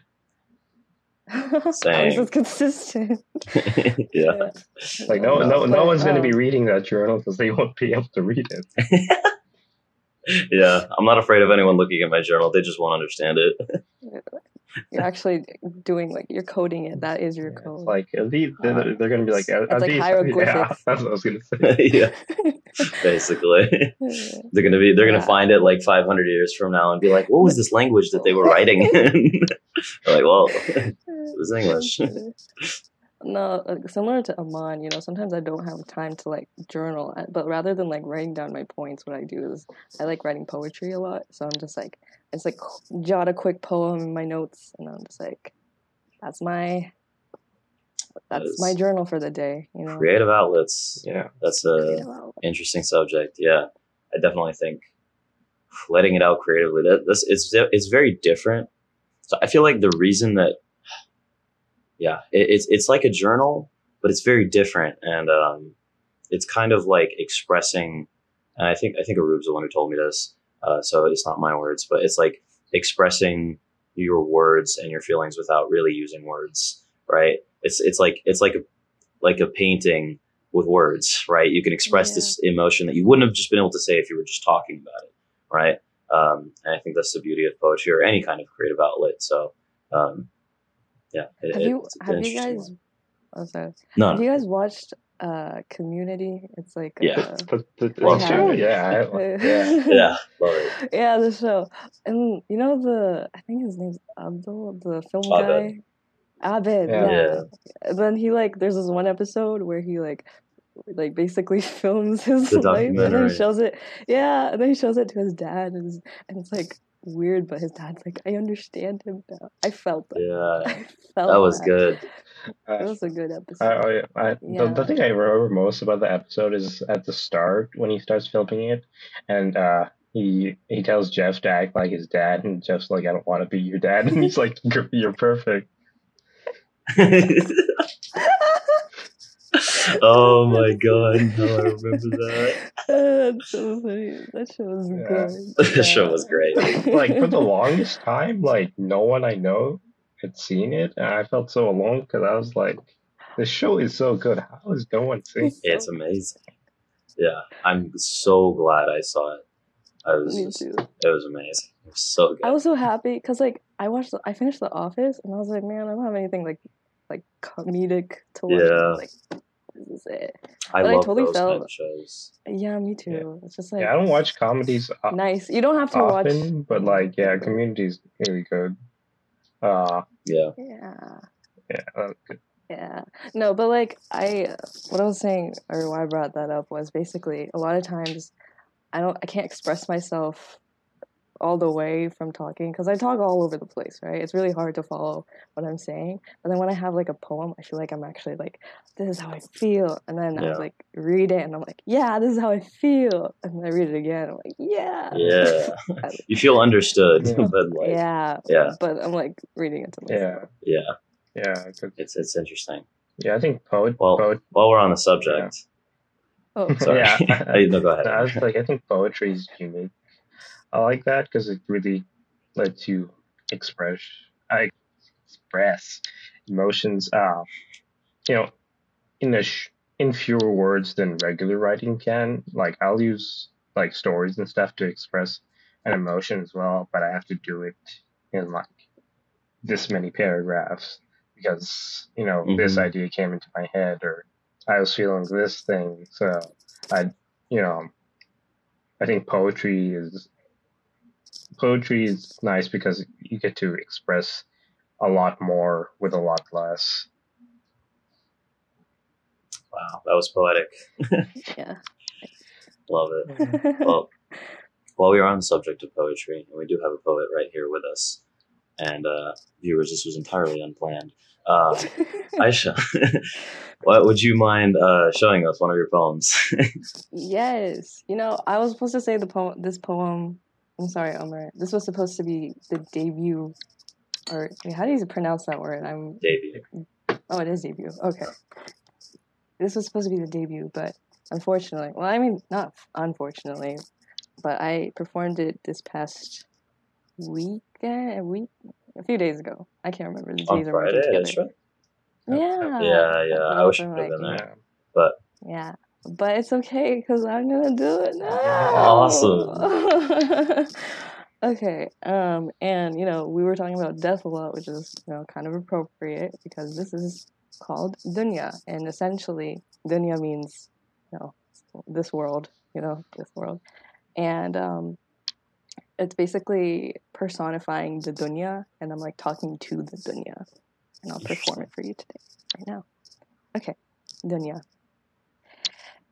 At least Same. it's consistent. yeah. Like no, no, no But, one's going to be um, reading that journal because they won't be able to read it. Yeah, I'm not afraid of anyone looking at my journal. They just won't understand it. You're actually doing like you're coding it. That is your Yeah, code. Like are these, they're, uh, they're going to be like, are, It's like these? Yeah, hieroglyphics. that's what I was going to say. yeah, basically, they're gonna be they're gonna Yeah. find it like 500 years from now and be like, "What was this language that they were writing?" in? Like, "Well, it was English." No, like, similar to Amaan, you know, sometimes I don't have time to like journal, uh, but rather than like writing down my points, what I do is I like writing poetry a lot. So I'm just like, it's like jot a quick poem in my notes, and I'm just like, that's my, that's my journal for the day, you know. Creative outlets. Yeah, That's a outlet. interesting subject. Yeah, I definitely think letting it out creatively. That this it's it's very different. So I feel like the reason that yeah, it, it's it's like a journal, but it's very different, and um, it's kind of like expressing. And I think I think Arub's the one who told me this, uh, so it's not my words, but it's like expressing your words and your feelings without really using words, right? It's it's like it's like a like a painting with words, right? You can express Yeah. this emotion that you wouldn't have just been able to say if you were just talking about it, right? Um, and I think that's the beauty of poetry or any kind of creative outlet. So, um, yeah. it- Have you it's have you guys? one. Oh, sorry. No, Have no. you guys watched uh Community? It's like Yeah. uh, the, the, the Love yeah, I, yeah. yeah, love it. yeah, the show. And you know the I think his name's Abdul, the film Abed. guy. Abed, Yeah. yeah. Yeah. Then he like there's this one episode where he like like basically films his life and then he shows it yeah, and then he shows it to his dad and, and it's like weird, but his dad's like, I understand him now. I felt that. Yeah, I felt that was good. It Uh, was a good episode. I, I, I, the, Yeah. the thing I remember most about the episode is at the start when he starts filming it, and uh, he he tells Jeff to act like his dad, and Jeff's like, "I don't want to be your dad," and he's like, "You're, you're perfect." oh my god, no, I remember that. That's so funny. That show was Yeah. good. The show was great. Like for the longest time, like no one I know had seen it, and I felt so alone because I was like, "The show is so good. How is no one seeing?" it?" It's amazing. Yeah, I'm so glad I saw it. I was, Me just- too. it was amazing. It was so good. I was so happy because like I watched, the, I finished The Office, and I was like, man, I don't have anything like like comedic to watch. Yeah. Like, this is it. I but I love totally those felt- shows. Yeah, me too. It's just like Yeah, I don't watch comedies o- nice. You don't have to watch. often, but like, yeah, Community's really good. Uh, Yeah, Yeah. yeah, good. Yeah. No, but like I what I was saying or why I brought that up was basically a lot of times I don't I can't express myself all the way from talking because I talk all over the place, right? It's really hard to follow what I'm saying. But then when I have like a poem, I feel like I'm actually like, this is how I feel. And then I Yeah. like read it and I'm like, yeah, this is how I feel. And then I read it again. I'm like, yeah. yeah. you feel understood, Yeah. but like, Yeah. Yeah. But I'm like reading it to myself. yeah, yeah, yeah, it's it's interesting. yeah. I think poet, Well, poet. While we're on the subject, Oh, sorry. Yeah. Hey, no, go ahead. I was like, I think poetry is unique. I like that because it really lets you express, I express emotions. Uh, you know, in a sh- in fewer words than regular writing can. Like I'll use like stories and stuff to express an emotion as well, but I have to do it in like this many paragraphs because you know this Mhm. idea came into my head or I was feeling this thing. So I, you know, I think poetry is poetry is nice because you get to express a lot more with a lot less. Wow, that was poetic. Yeah. Love it. Well, while we are on the subject of poetry, and we do have a poet right here with us, and uh, viewers, this was entirely unplanned. Uh, Aishah, what would you mind uh, showing us one of your poems? yes. You know, I was supposed to say the poem. This poem. I'm sorry, Umar. This was supposed to be the debut, or wait, how do you pronounce that word? I'm. Debut. Oh, it is debut. Okay. This was supposed to be the debut, but unfortunately, well, I mean, not unfortunately, but I performed it this past weekend, a week, a few days ago. I can't remember the On days working Friday, that's right. Yeah. Yeah, yeah. I wish I could have been there. But Yeah, but it's okay because I'm gonna do it now. Awesome. okay. Um, and you know, we were talking about death a lot, which is you know kind of appropriate because this is called dunya, and essentially dunya means you know this world, you know this world, and um, it's basically personifying the dunya, and I'm like talking to the dunya, and I'll perform it for you today, right now. Okay, dunya.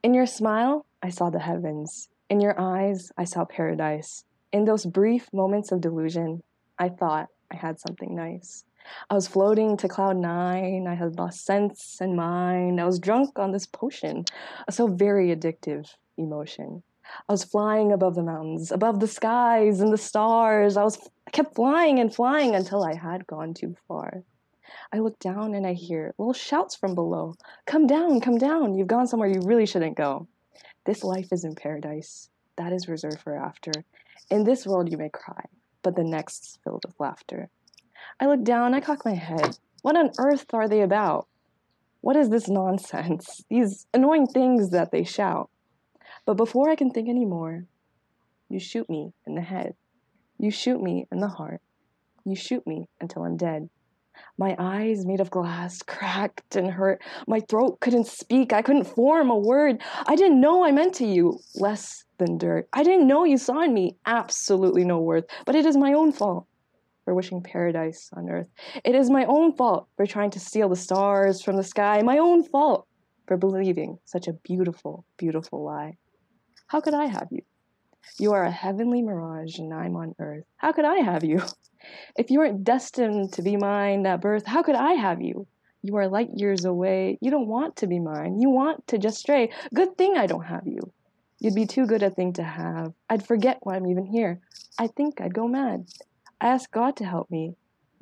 In your smile, I saw the heavens. In your eyes, I saw paradise. In those brief moments of delusion, I thought I had something nice. I was floating to cloud nine. I had lost sense and mind. I was drunk on this potion, a so very addictive emotion. I was flying above the mountains, above the skies and the stars. I was I kept flying and flying until I had gone too far. I look down and I hear little shouts from below. Come down, come down. You've gone somewhere you really shouldn't go. This life is in paradise. That is reserved for after. In this world you may cry, but the next's filled with laughter. I look down, I cock my head. What on earth are they about? What is this nonsense? These annoying things that they shout. But before I can think any more, you shoot me in the head. You shoot me in the heart. You shoot me until I'm dead. My eyes, made of glass, cracked and hurt. My throat couldn't speak. I couldn't form a word. I didn't know I meant to you less than dirt. I didn't know you saw in me absolutely no worth. But it is my own fault for wishing paradise on earth. It is my own fault for trying to steal the stars from the sky. My own fault for believing such a beautiful, beautiful lie. How could I have you? You are a heavenly mirage and I'm on earth. How could I have you? If you weren't destined to be mine at birth, how could I have you? You are light years away. You don't want to be mine. You want to just stray. Good thing I don't have you. You'd be too good a thing to have. I'd forget why I'm even here. I think I'd go mad. I ask God to help me.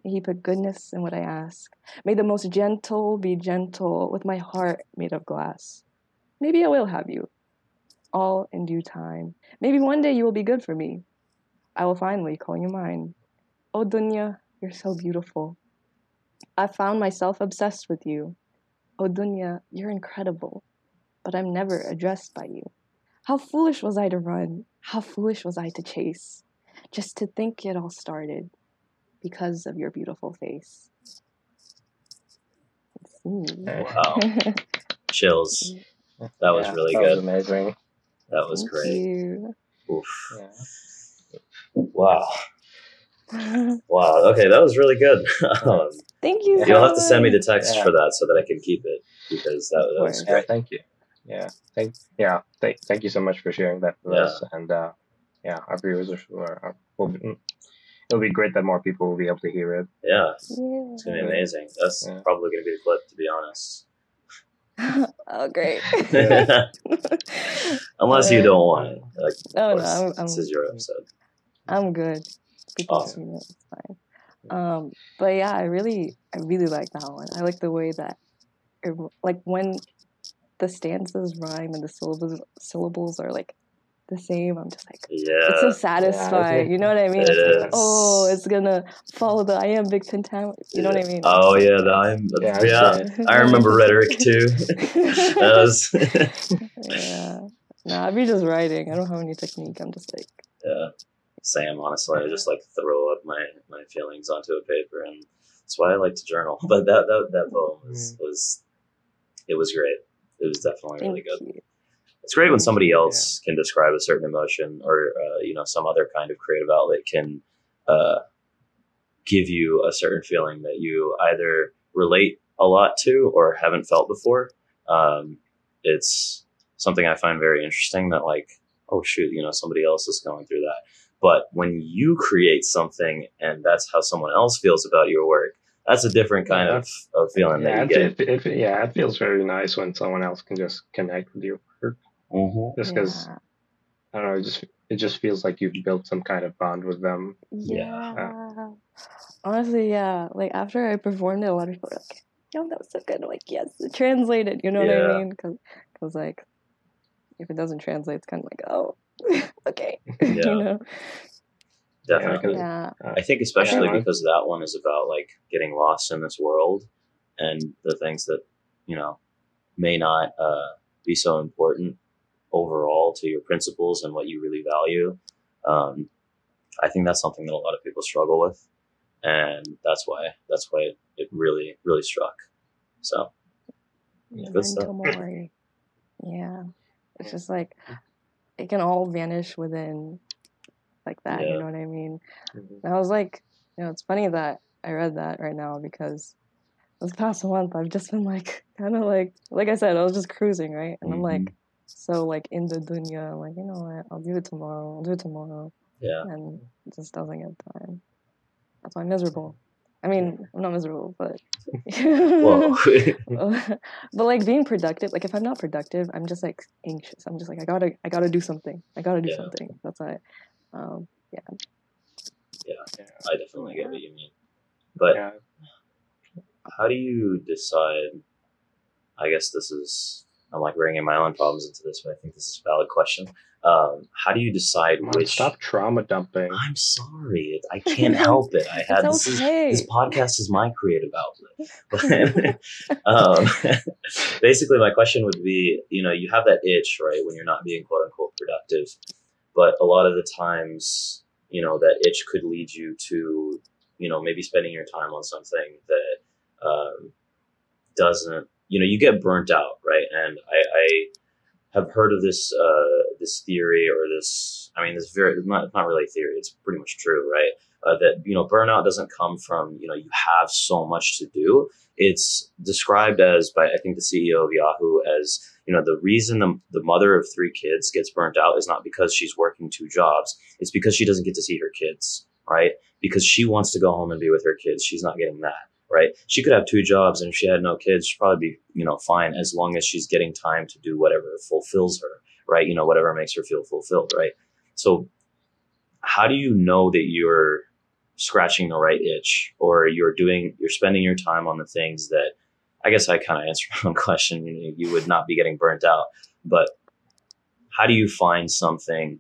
May He put goodness in what I ask. May the most gentle be gentle with my heart made of glass. Maybe I will have you. All in due time. Maybe one day you will be good for me. I will finally call you mine. Oh, Dunya, you're so beautiful. I found myself obsessed with you. Oh, Dunya, you're incredible, but I'm never addressed by you. How foolish was I to run? How foolish was I to chase? Just to think it all started because of your beautiful face. Wow. Chills. That was Yeah, really that good. Was amazing. That was Thank great. you. Oof. Yeah. Wow. Wow. Okay, that was really good. um, Thank you. you'll have to send me the text Yeah. for that so that I can keep it because that, that was Of Yeah, great. thank you. Yeah, thank yeah, thank, thank you so much for sharing that with Yeah. us. And uh, yeah, our viewers are, are, are will be, it'll be great that more people will be able to hear it. Yeah, Yeah. it's gonna be amazing. That's Yeah. probably gonna be the clip, to be honest. oh, great. Unless you don't want it. Like, No, of no, I'm, I'm, this is your episode. I'm good. People Awesome. see it, It's fine. Um, but yeah, I really, I really like that one. I like the way that, it, like when the stanzas rhyme and the syllables syllables are like the same. I'm just like, Yeah. it's so satisfying. you know what I mean? It It's like, oh, it's gonna follow the iambic pentameter. You know what I mean? Oh yeah, the, I'm, Yeah, yeah. it's, I remember rhetoric too. that was yeah. Nah, I be just writing. I don't have any technique. I'm just like, yeah. Same, honestly. I just like throw up my, my feelings onto a paper and That's why I like to journal. But that that, that poem was, was it was great. It was definitely really good. you. It's great when somebody else can describe a certain emotion or uh, you know some other kind of creative outlet can uh, give you a certain feeling that you either relate a lot to or haven't felt before. Um, it's something I find very interesting that like oh shoot you know somebody else is going through that. But when you create something and that's how someone else feels about your work, that's a different kind Yeah. of, of feeling Yeah, that you it, get. it, it- yeah, it feels very nice when someone else can just connect with your work. Mhm. Just because Yeah. I don't know, it just it just feels like you've built some kind of bond with them. Yeah. Yeah. Honestly, yeah. Like after I performed it, a lot of people were like, "Yo, that was so good." I'm like, yes, it translated. You know what I mean? Because, like, if it doesn't translate, it's kind of like, oh, okay. Yeah. you know? Definitely. Yeah. I think especially Yeah. because that one is about like getting lost in this world and the things that you know may not uh, be so important overall to your principles and what you really value. Um, I think that's something that a lot of people struggle with, and that's why that's why it, it really really struck. So Good stuff. Memento mori. Yeah. It's just like it can all vanish within like that. Yeah. You know what I mean? Mhm. I was like, you know, it's funny that I read that right now because this past month I've just been like, kind of like, like I said, I was just cruising, right? And I'm like, so like in the dunya, I'm like, you know what? I'll do it tomorrow. I'll do it tomorrow, yeah, and it just doesn't get time. That's why I'm miserable. I mean, I'm not miserable, but but like being productive, like if I'm not productive, I'm just like anxious. I'm just like I gotta, I gotta do something. I gotta do Yeah. something. That's why. Um, Yeah. Yeah, I definitely get what you mean. But yeah. how do you decide? I guess this is I'm like bringing my own problems into this, but I think this is a valid question. Um, how do you decide on, which? stop trauma dumping. I'm sorry, I can't help it. I had this. Is, this podcast is my creative outlet. But um, basically, my question would be, you know, you have that itch, right, when you're not being quote unquote productive, but a lot of the times, you know, that itch could lead you to, you know, maybe spending your time on something that um, doesn't, you know, you get burnt out, right? And I, I have heard of this uh, this theory or this, I mean, this very not not really a theory, it's pretty much true, right? Uh, that you know, burnout doesn't come from you know you have so much to do. It's described as by I think the CEO of Yahoo as you know the reason the, the mother of three kids gets burnt out is not because she's working two jobs it's because she doesn't get to see her kids right because she wants to go home and be with her kids she's not getting that right she could have two jobs and if she had no kids she'd probably be you know fine as long as she's getting time to do whatever fulfills her right you know whatever makes her feel fulfilled right so how do you know that you're scratching the right itch or you're doing you're spending your time on the things that I guess I kind of answered my own question. You, know, you would not be getting burnt out, but how do you find something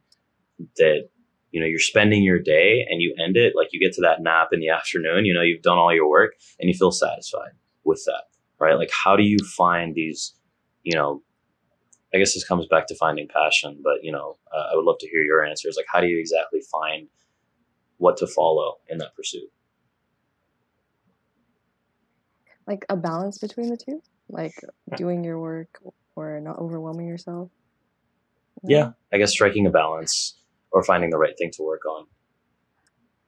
that you know you're spending your day and you end it like you get to that nap in the afternoon? You know you've done all your work and you feel satisfied with that, right? Like how do you find these? You know, I guess this comes back to finding passion, but you know, uh, I would love to hear your answers. Like how do you exactly find what to follow in that pursuit? like a balance between the two, like doing your work or not overwhelming yourself. you know? Yeah, I guess striking a balance or finding the right thing to work on.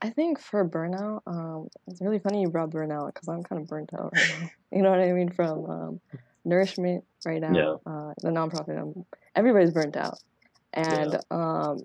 I think for burnout, um, it's really funny you brought burnout because I'm kind of burnt out right now. You know what I mean? From um, nourishment right now, Yeah. uh, the nonprofit, um, everybody's burnt out, and um,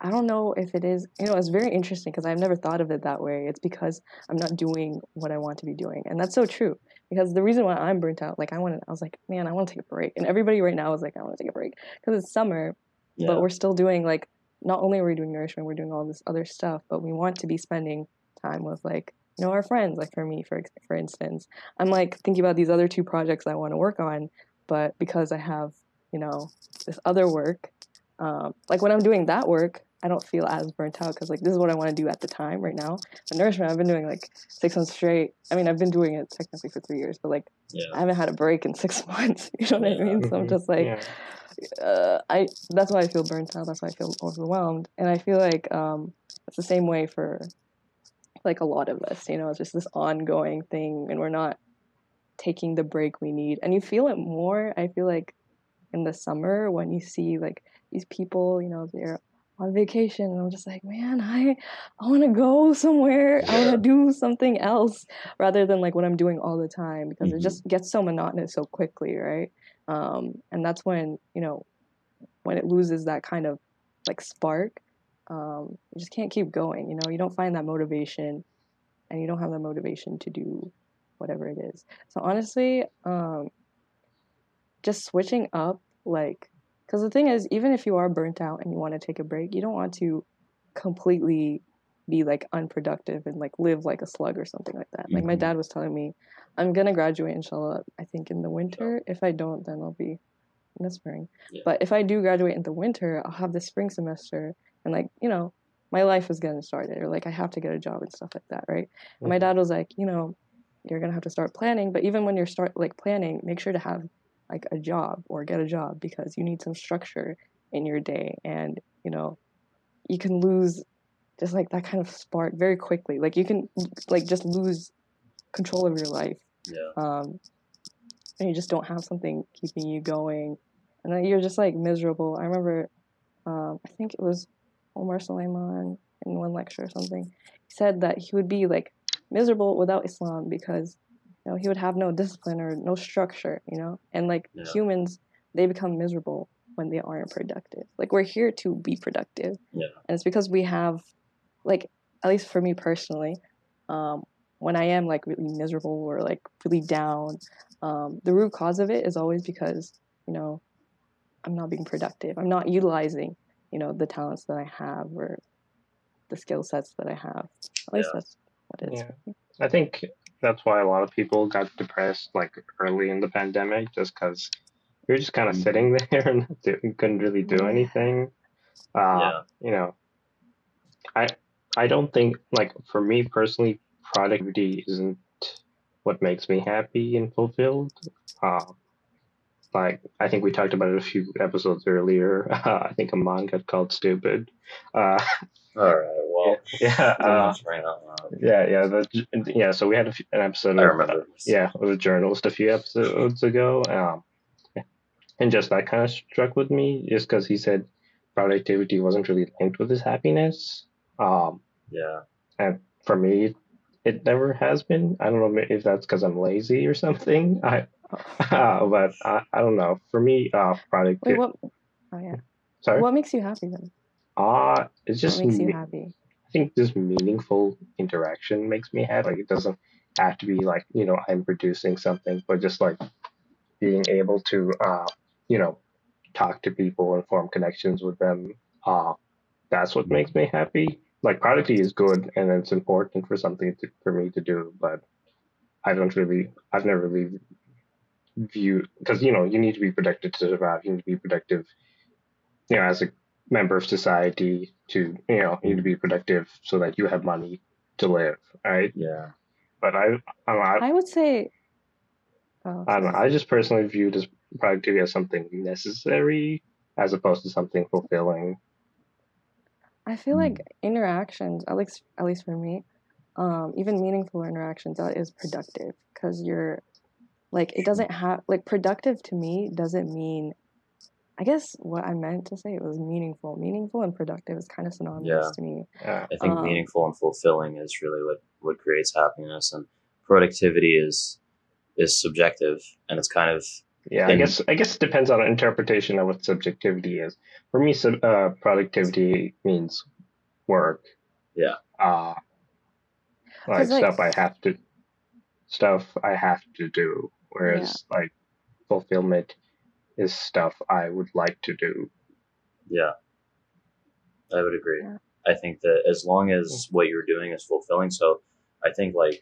I don't know if it is. You know, it's very interesting because I've never thought of it that way. It's because I'm not doing what I want to be doing, and that's so true. Because the reason why I'm burnt out, like I wanted, I was like, man, I want to take a break, and everybody right now is like, I want to take a break because it's summer, Yeah. but we're still doing like not only are we doing nourishment we're doing all this other stuff but we want to be spending time with like you know our friends like for me for for instance. I'm like thinking about these other two projects i want to work on but because i have you know this other work um, like when i'm doing that work i don't feel as burnt out because like this is what i want to do at the time right now The nourishment i've been doing like six months straight i mean i've been doing it technically for three years but like yeah. i haven't had a break in six months you know what i mean so i'm Mhm. just like yeah. uh, I that's why I feel burnt out. That's why I feel overwhelmed, and I feel like um, it's the same way for like a lot of us, you know, it's just this ongoing thing and we're not taking the break we need. And you feel it more, I feel like in the summer when you see like these people, you know, they're on vacation and I'm just like, man, I I want to go somewhere. I want to do something else rather than like what I'm doing all the time because Mhm. it just gets so monotonous so quickly, right? Um, and that's when you know when it loses that kind of like spark, um, you just can't keep going. You know, you don't find that motivation, and you don't have the motivation to do whatever it is. So honestly, um, just switching up, like, because the thing is, even if you are burnt out and you want to take a break, you don't want to completely be like unproductive and like live like a slug or something like that. Like my Mhm. dad was telling me, I'm gonna graduate inshallah. I think in the winter. If I don't, then I'll be in the spring. Yeah. But if I do graduate in the winter, I'll have the spring semester and like you know my life is getting started or like I have to get a job and stuff like that, right? And my Mhm. dad was like, you know, you're gonna have to start planning, but even when you're start like planning, make sure to have like a job or get a job because you need some structure in your day and you know you can lose just like that kind of spark very quickly like you can like just lose control of your life Yeah. um and you just don't have something keeping you going and then you're just like miserable i remember um i think it was omar suleiman in one lecture or something he said that he would be like miserable without islam because you know he would have no discipline or no structure you know and like Yeah. humans they become miserable when they aren't productive like we're here to be productive Yeah. and it's because we have like at least for me personally um when i am like really miserable or like really down um the root cause of it is always because you know i'm not being productive i'm not utilizing you know the talents that i have or the skill sets that i have at least Yeah. that's what it is Yeah. I think that's why a lot of people got depressed like early in the pandemic, just because you're just kind of Mhm. sitting there and do- you couldn't really do anything. Uh, Yeah. You know, I I don't think like for me personally, productivity isn't what makes me happy and fulfilled. Uh, like I think we talked about it a few episodes earlier. I think Amaan got called stupid. Uh, All right. Well, yeah. I'm Uh, not trying out loud. yeah, yeah, the, yeah. So we had a few, an episode. I of, remember. uh, yeah, with a journalist a few episodes ago, um, and just that kind of struck with me, just because he said productivity wasn't really linked with his happiness. Um, Yeah. and for me, it never has been. I don't know if that's because I'm lazy or something. I, but I, I don't know. For me, uh, wait productivity. what oh yeah Sorry. what makes you happy then Uh, it's just what makes you happy I think just meaningful interaction makes me happy. Like it doesn't have to be like you know I'm producing something, but just like being able to uh, you know talk to people and form connections with them. Uh, that's what makes me happy. Like productivity is good and it's important for something to, for me to do, but I don't really I've never really view because you know you need to be productive to survive. You need to be productive, you know, as a member of society to you know you need to be productive so that you have money to live, right? Yeah. But I I don't know, I, i would say oh, I, don't know. I just personally view this productivity as something necessary as opposed to something fulfilling. I feel Mm. like interactions, at least at least for me, um, even meaningful interactions, that is productive because you're like it doesn't have like productive to me doesn't mean. I guess what I meant to say it was meaningful. Meaningful and productive is kind of synonymous Yeah. to me. Yeah, I think Um, meaningful and fulfilling is really what what creates happiness, and productivity is is subjective, and it's kind of yeah. I guess I guess it depends on interpretation of what subjectivity is. For me, sub, uh, productivity means work. Yeah. Uh, like 'Cause, like- stuff I have to stuff I have to do, whereas like fulfillment is stuff I would like to do. yeah. I would agree. Yeah. I think that as long as mm. what you're doing is fulfilling, so I think like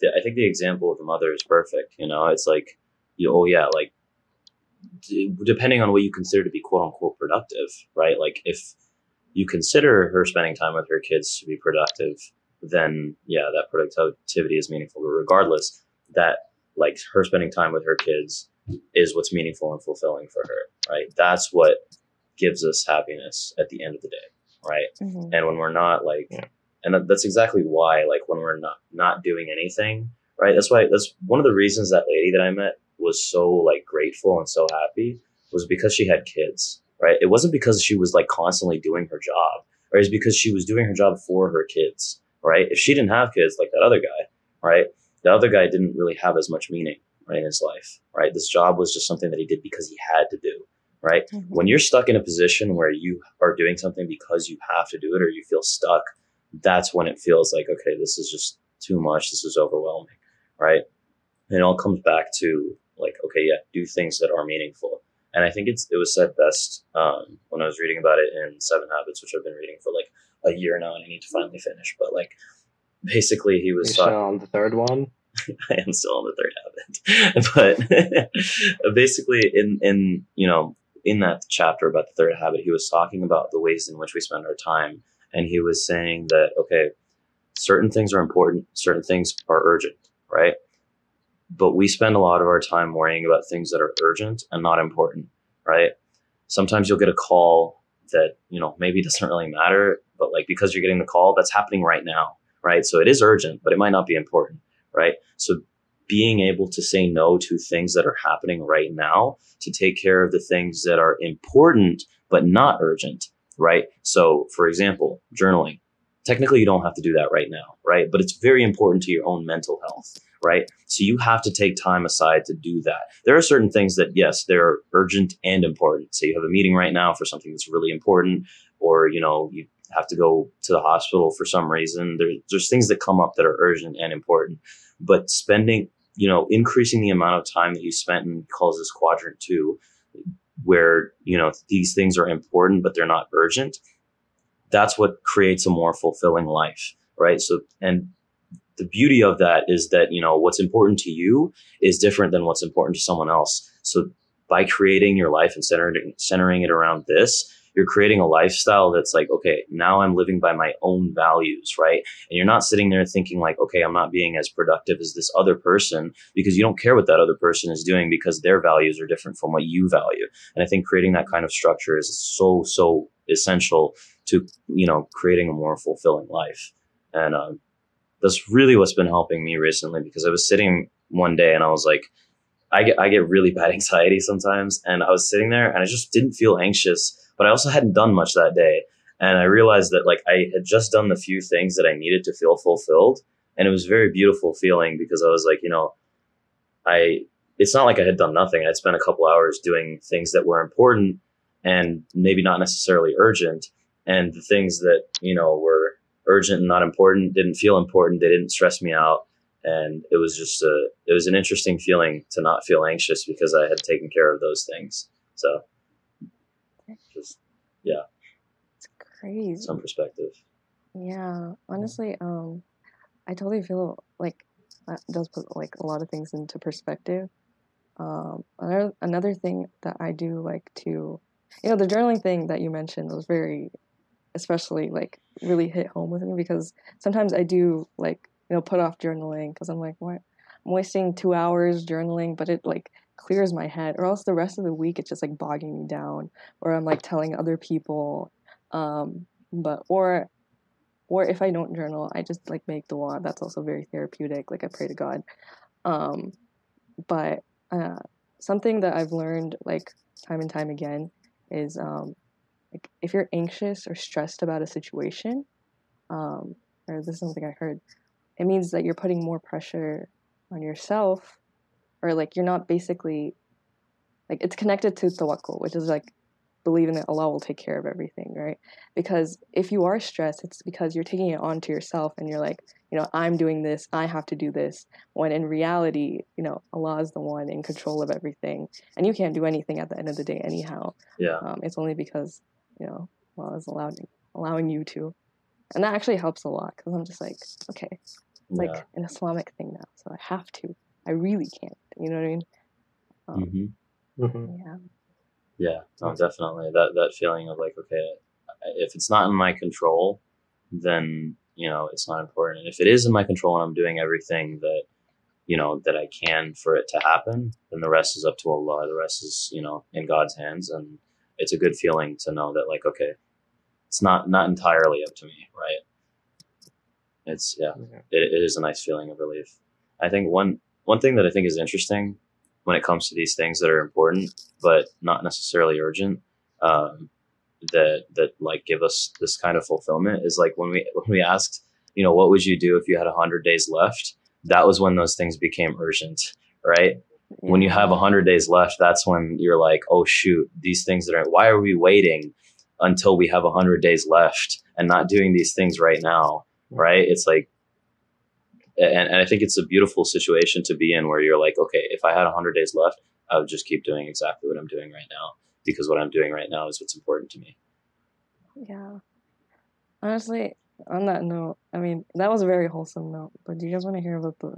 the, I think the example of the mother is perfect. You know, it's like you oh yeah, like d- depending on what you consider to be quote unquote productive, right? Like if you consider her spending time with her kids to be productive, then yeah, that productivity is meaningful. But regardless, that like her spending time with her kids is what's meaningful and fulfilling for her, right? That's what gives us happiness at the end of the day, right? Mhm. And when we're not like, Yeah. and that's exactly why like when we're not not doing anything right that's why that's one of the reasons that lady that i met was so like grateful and so happy was because she had kids right it wasn't because she was like constantly doing her job right it's because she was doing her job for her kids right if she didn't have kids like that other guy right the other guy didn't really have as much meaning right in his life right? This job was just something that he did because he had to do right? Mhm. when you're stuck in a position where you are doing something because you have to do it or you feel stuck that's when it feels like okay this is just too much this is overwhelming right? And it all comes back to like okay yeah do things that are meaningful. And i think it's it was said best um, when i was reading about it in seven habits which i've been reading for like a year now and i need to finally finish but like basically he was talking on the third one. I am still on the third habit. but basically in in you know, in that chapter about the third habit, he was talking about the ways in which we spend our time. And he was saying that, okay, certain things are important, certain things are urgent, right? But we spend a lot of our time worrying about things that are urgent and not important, right? Sometimes you'll get a call that, you know, maybe doesn't really matter, but like because you're getting the call, that's happening right now, right? So it is urgent, but it might not be important right? So being able to say no to things that are happening right now to take care of the things that are important but not urgent, right? So, for example, journaling. Technically, you don't have to do that right now, right? But it's very important to your own mental health, right? So you have to take time aside to do that. There are certain things that, yes, they're urgent and important. So you have a meeting right now for something that's really important, or, you know, you have to go to the hospital for some reason. There, there's things that come up that are urgent and important. But spending you know increasing the amount of time that you spent in calls this quadrant two where you know these things are important but they're not urgent that's what creates a more fulfilling life right? So and the beauty of that is that you know what's important to you is different than what's important to someone else. So by creating your life and centering centering it around this you're creating a lifestyle that's like okay now i'm living by my own values right? And you're not sitting there thinking like okay i'm not being as productive as this other person because you don't care what that other person is doing because their values are different from what you value. And i think creating that kind of structure is so so essential to you know creating a more fulfilling life. And um, that's really what's been helping me recently because i was sitting one day and i was like I get, I get really bad anxiety sometimes. And i was sitting there and i just didn't feel anxious but i also hadn't done much that day and I realized that like I had just done the few things that I needed to feel fulfilled, and it was a very beautiful feeling because I was like, you know, I it's not like I had done nothing. I'd spent a couple hours doing things that were important and maybe not necessarily urgent, and the things that you know were urgent and not important didn't feel important. They didn't stress me out, and it was just a it was an interesting feeling to not feel anxious because I had taken care of those things. So just It's crazy. some perspective. Yeah, honestly, um, I totally feel like that does put like a lot of things into perspective. Um, another another thing that I do like to, you know, the journaling thing that you mentioned was very, especially like really hit home with me because sometimes I do like you know put off journaling because I'm like, what, I'm wasting two hours journaling, but it like clears my head, or else the rest of the week it's just like bogging me down, or I'm like telling other people, um, but or or if I don't journal, I just like make the wand. That's also very therapeutic. Like I pray to God. Um, but uh, something that I've learned like time and time again is um, like if you're anxious or stressed about a situation, um, or this is something I heard, it means that you're putting more pressure on yourself, or like you're not basically like it's connected to tawakkul, which is like believing that Allah will take care of everything, right? Because if you are stressed, it's because you're taking it onto yourself and you're like, you know, I'm doing this, I have to do this. When in reality, you know, Allah is the one in control of everything, and you can't do anything at the end of the day, anyhow. Yeah. Um, it's only because you know Allah is allowing allowing you to, and that actually helps a lot because I'm just like, okay, it's like an Islamic thing now, so I have to. I really can't. You know what I mean? Um, hmm Mhm. Yeah. Yeah, no, definitely. That that feeling of like, okay, if it's not in my control, then you know it's not important. And if it is in my control and I'm doing everything that you know that I can for it to happen, then the rest is up to Allah. The rest is you know in God's hands, and it's a good feeling to know that like, okay, it's not not entirely up to me, right? It's yeah, Yeah. it, it is a nice feeling of relief. I think one one thing that I think is interesting when it comes to these things that are important but not necessarily urgent, um, that that like give us this kind of fulfillment is like when we when we asked, you know, what would you do if you had hundred days left? That was when those things became urgent, right? When you have hundred days left, that's when you're like, oh shoot, these things that are. Why are we waiting until we have hundred days left and not doing these things right now? Right? It's like and, and I think it's a beautiful situation to be in where you're like, okay, if I had 100 days left, I would just keep doing exactly what I'm doing right now because what I'm doing right now is what's important to me. Yeah. Honestly, on that note, I mean, that was a very wholesome note, but do you guys want to hear about the,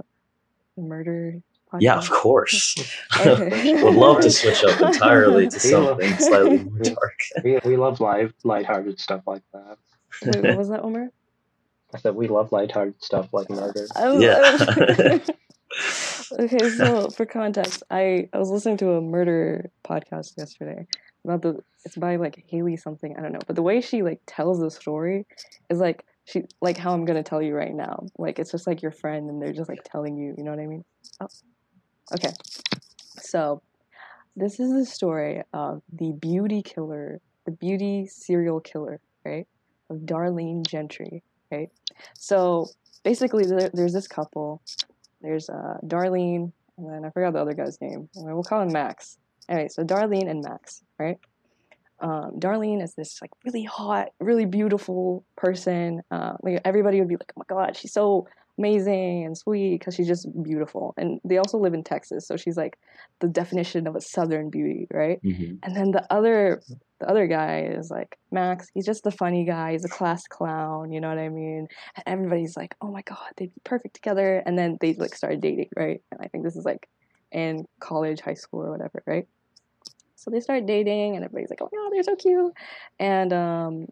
the murder podcast? Yeah, of course. Would love to switch up entirely to something slightly more dark. We, we love live, lighthearted stuff like that. Wait, what was that, Umar? I said we love lighthearted stuff like murder. I was- Yeah. Oh. okay, so for context, I, I was listening to a murder podcast yesterday about the it's by like Haley something I don't know, but the way she like tells the story is like she like how I'm gonna tell you right now. Like it's just like your friend and they're just like telling you. You know what I mean? Oh, okay. So this is the story of the beauty killer, the beauty serial killer, right? Of Darlene Gentry, right? So basically, there, there's this couple. There's uh, Darlene, and then I forgot the other guy's name. We'll call him Max. Anyway, so Darlene and Max, right? Um, Darlene is this like really hot, really beautiful person. Uh, like everybody would be like, "Oh my god, she's so amazing and sweet," because she's just beautiful. And they also live in Texas, so she's like the definition of a Southern beauty, right? hmm And then the other the other guy is like Max. He's just the funny guy. He's a class clown. You know what I mean? And everybody's like, "Oh my god, they'd be perfect together." And then they like started dating, right? And I think this is like in college, high school, or whatever, right? So they start dating, and everybody's like, "Oh my god, they're so cute." And um,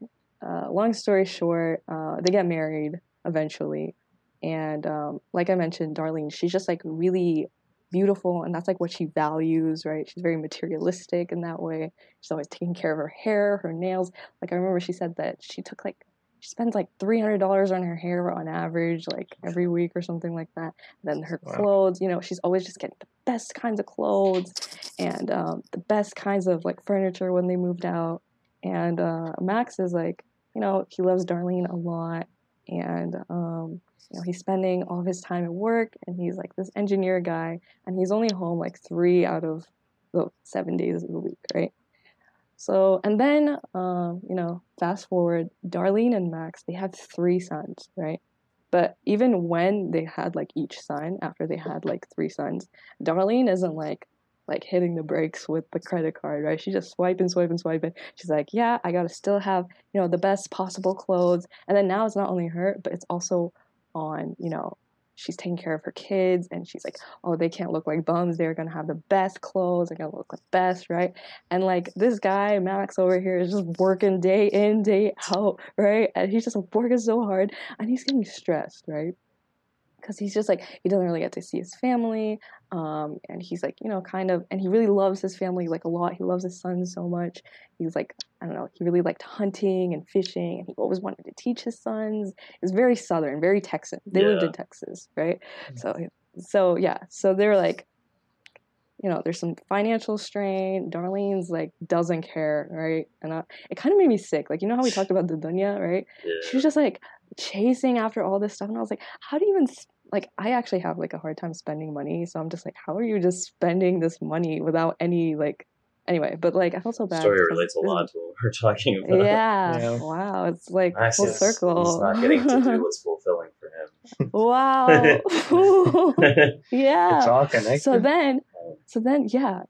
uh, long story short, uh, they get married eventually. And um, like I mentioned, Darlene, she's just like really beautiful and that's like what she values right? She's very materialistic in that way. She's always taking care of her hair her nails. Like i remember she said that she took like she spends like $300 on her hair on average like every week or something like that. Then her Wow. clothes you know she's always just getting the best kinds of clothes and um, the best kinds of like furniture when they moved out. And uh, max is like you know he loves darlene a lot. And um, you know he's spending all of his time at work and he's like this engineer guy and he's only home like three out of the seven days of the week right? So and then um, you know fast forward darlene and max they have three sons right? But even when they had like each son after they had like three sons darlene isn't like like hitting the brakes with the credit card right? She's just swiping swiping swiping. She's like yeah i gotta still have you know the best possible clothes. And then now it's not only her but it's also on you know she's taking care of her kids and she's like oh they can't look like bums. They're gonna have the best clothes. They're gonna look like best right? And like this guy max over here is just working day in day out right? And he's just working so hard and he's getting stressed right because he's just like he doesn't really get to see his family um and he's like you know kind of and he really loves his family like a lot. He loves his son so much. He's like i don't know he really liked hunting and fishing and he always wanted to teach his sons. It's very southern very texan. They lived in texas right? So so yeah. So they're like you know there's some financial strain. Darlene's like doesn't care right? And uh, it kind of made me sick. Like you know how we talked about the dunya right? She was just like chasing after all this stuff and i was like how do you even like i actually have like a hard time spending money so i'm just like how are you just spending this money without any like anyway but like i felt so bad Story relates a lot to what we're talking about. yeah, Yeah. wow it's like Max full is- circle He's not getting to do what's fulfilling for him. wow yeah It's all connected. so then um, so then yeah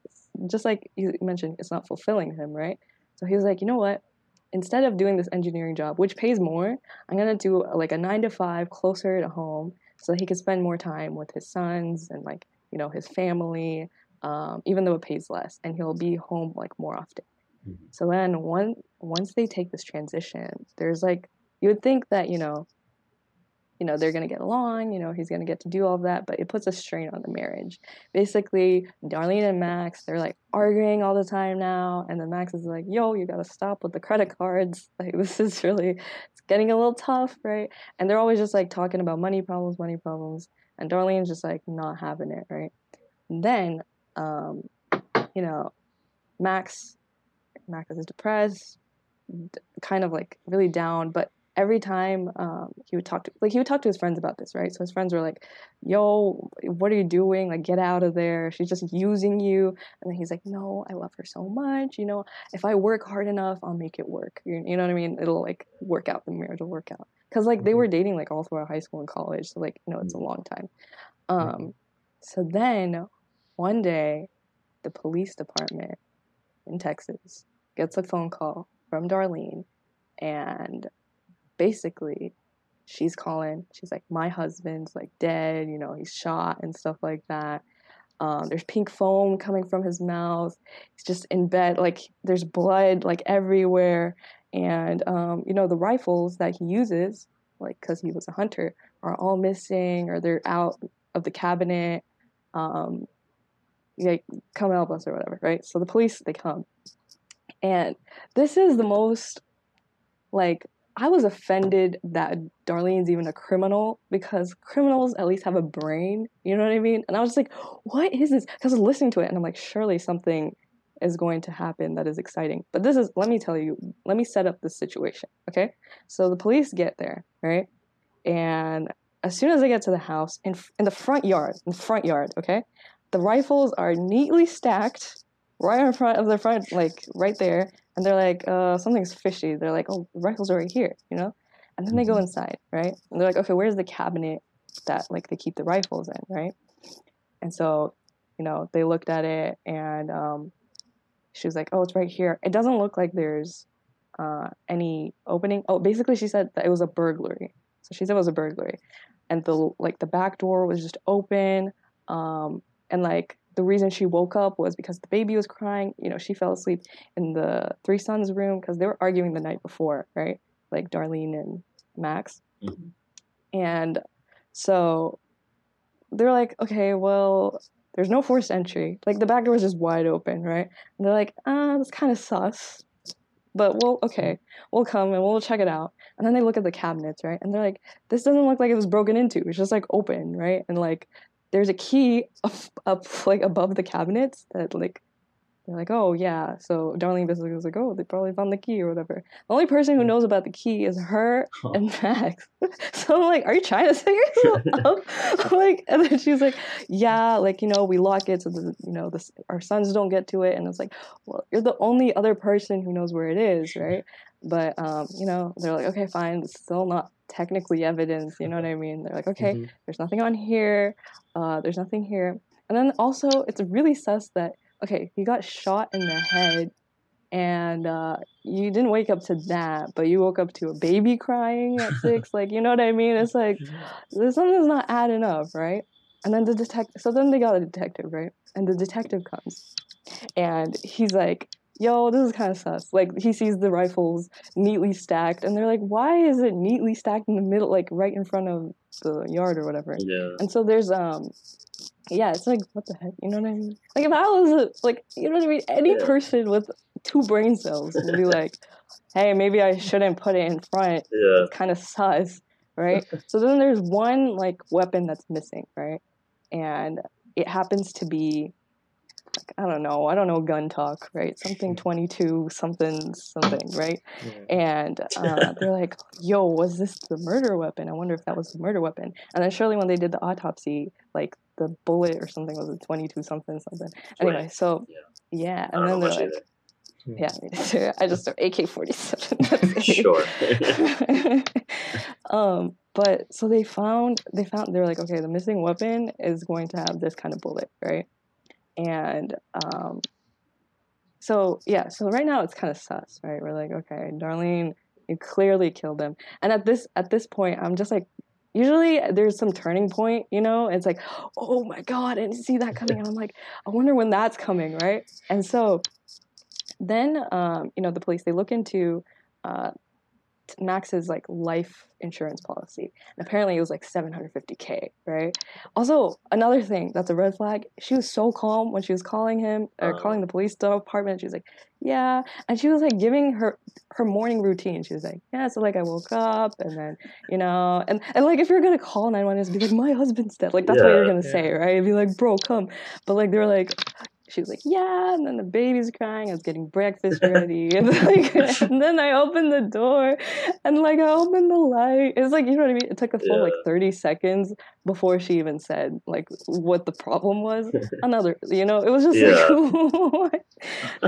just like you mentioned it's not fulfilling him right so he was like you know what instead of doing this engineering job which pays more i'm going to do like a nine to five closer to home so that he can spend more time with his sons and like you know his family um, even though it pays less and he'll be home like more often Mhm. so then one once they take this transition there's like you would think that you know you know they're gonna get along. You know he's gonna get to do all of that, but it puts a strain on the marriage. Basically, Darlene and Max they're like arguing all the time now, and then Max is like, "Yo, you gotta stop with the credit cards. Like this is really it's getting a little tough, right?" And they're always just like talking about money problems, money problems, and Darlene's just like not having it, right? And then, um, you know, Max Max is depressed, kind of like really down, but every time um, he would talk to like he would talk to his friends about this, right? So his friends were like, "Yo, what are you doing? Like, get out of there. She's just using you." And then he's like, "No, I love her so much. You know, if I work hard enough, I'll make it work. You, you know what I mean? It'll like work out. The marriage will work out." Because like they were dating like all throughout high school and college, so like you know it's a long time. Um, so then one day, the police department in Texas gets a phone call from Darlene, and basically she's calling she's like my husband's like dead you know he's shot and stuff like that. Um, there's pink foam coming from his mouth. He's just in bed like there's blood like everywhere. And um, you know the rifles that he uses like because he was a hunter are all missing or they're out of the cabinet. Um, like come help us or whatever right? So the police they come. And this is the most like I was offended that Darlene's even a criminal because criminals at least have a brain. You know what I mean? And I was just like, what is this? Because I was listening to it and I'm like, surely something is going to happen that is exciting. But this is, let me tell you, let me set up the situation, okay? So the police get there, right? And as soon as they get to the house, in, in the front yard, in the front yard, okay? The rifles are neatly stacked right in front of the front, like right there and they're like, uh, something's fishy. They're like, oh, the rifles are right here, you know? And then they go mm-hmm. inside, right? And they're like, okay, where's the cabinet that like they keep the rifles in, right? And so, you know, they looked at it and um, she was like, oh, it's right here. It doesn't look like there's uh, any opening. Oh, basically, she said that it was a burglary. So she said it was a burglary, and the like the back door was just open, um, and like the reason she woke up was because the baby was crying. You know, she fell asleep in the three sons' room because they were arguing the night before, right? Like Darlene and Max. Mm-hmm. And so they're like, okay, well, there's no forced entry. Like the back door is just wide open, right? And they're like, ah, that's kind of sus. But we'll okay, we'll come and we'll check it out. And then they look at the cabinets, right? And they're like, this doesn't look like it was broken into. It's just like open, right? And like there's a key up, up like above the cabinets that like they're like, oh yeah. So Darlene basically was like, oh, they probably found the key or whatever. The only person who knows about the key is her huh. and Max. so I'm like, are you trying to set yourself up? like, and then she's like, yeah, like you know, we lock it so the you know the, our sons don't get to it. And it's like, well, you're the only other person who knows where it is, right? But um, you know, they're like, okay, fine, it's still not technically evidence. You know what I mean? They're like, okay, mm-hmm. there's nothing on here. Uh, there's nothing here. And then also, it's really sus that okay, he got shot in the head, and uh, you didn't wake up to that, but you woke up to a baby crying at six. like, you know what I mean? It's like mm-hmm. something's not adding up, right? And then the detective. So then they got a detective, right? And the detective comes, and he's like, yo, this is kind of sus. Like he sees the rifles neatly stacked, and they're like, why is it neatly stacked in the middle, like right in front of the yard or whatever? Yeah. And so there's um, yeah, it's like what the heck, you know what I mean? Like if I was a, like, you know what I mean? Any yeah. person with two brain cells would be like, hey, maybe I shouldn't put it in front. Yeah. It's kind of sus, right? so then there's one like weapon that's missing, right? And it happens to be I don't know, I don't know gun talk, right? Something 22, something, something, right? Yeah. And uh, they're like, yo, was this the murder weapon? I wonder if that was the murder weapon. And then surely when they did the autopsy, like the bullet or something was a 22 something something. Anyway, right. so yeah, yeah. and then they're like, either. Yeah, I just AK forty seven. Sure. um, but so they found they found they were like, okay, the missing weapon is going to have this kind of bullet, right? And um, so yeah, so right now it's kind of sus, right? We're like, okay, Darlene, you clearly killed him. And at this at this point, I'm just like, usually there's some turning point, you know. It's like, oh my god, I didn't see that coming, and I'm like, I wonder when that's coming, right? And so then, um, you know, the police they look into uh, Max's like life insurance policy. And apparently it was like 750k, right? Also, another thing that's a red flag. She was so calm when she was calling him or Uh. calling the police department. She was like, "Yeah," and she was like giving her her morning routine. She was like, "Yeah, so like I woke up and then you know, and and like if you're gonna call 911, just be like, my husband's dead. Like that's what you're gonna say, right? Be like, bro, come. But like they were like, she was like, yeah, and then the baby's crying. I was getting breakfast ready, and then, like, and then I opened the door, and like I opened the light. It's like you know what I mean. It took a full like thirty seconds before she even said like what the problem was. Another, you know, it was just Yeah. like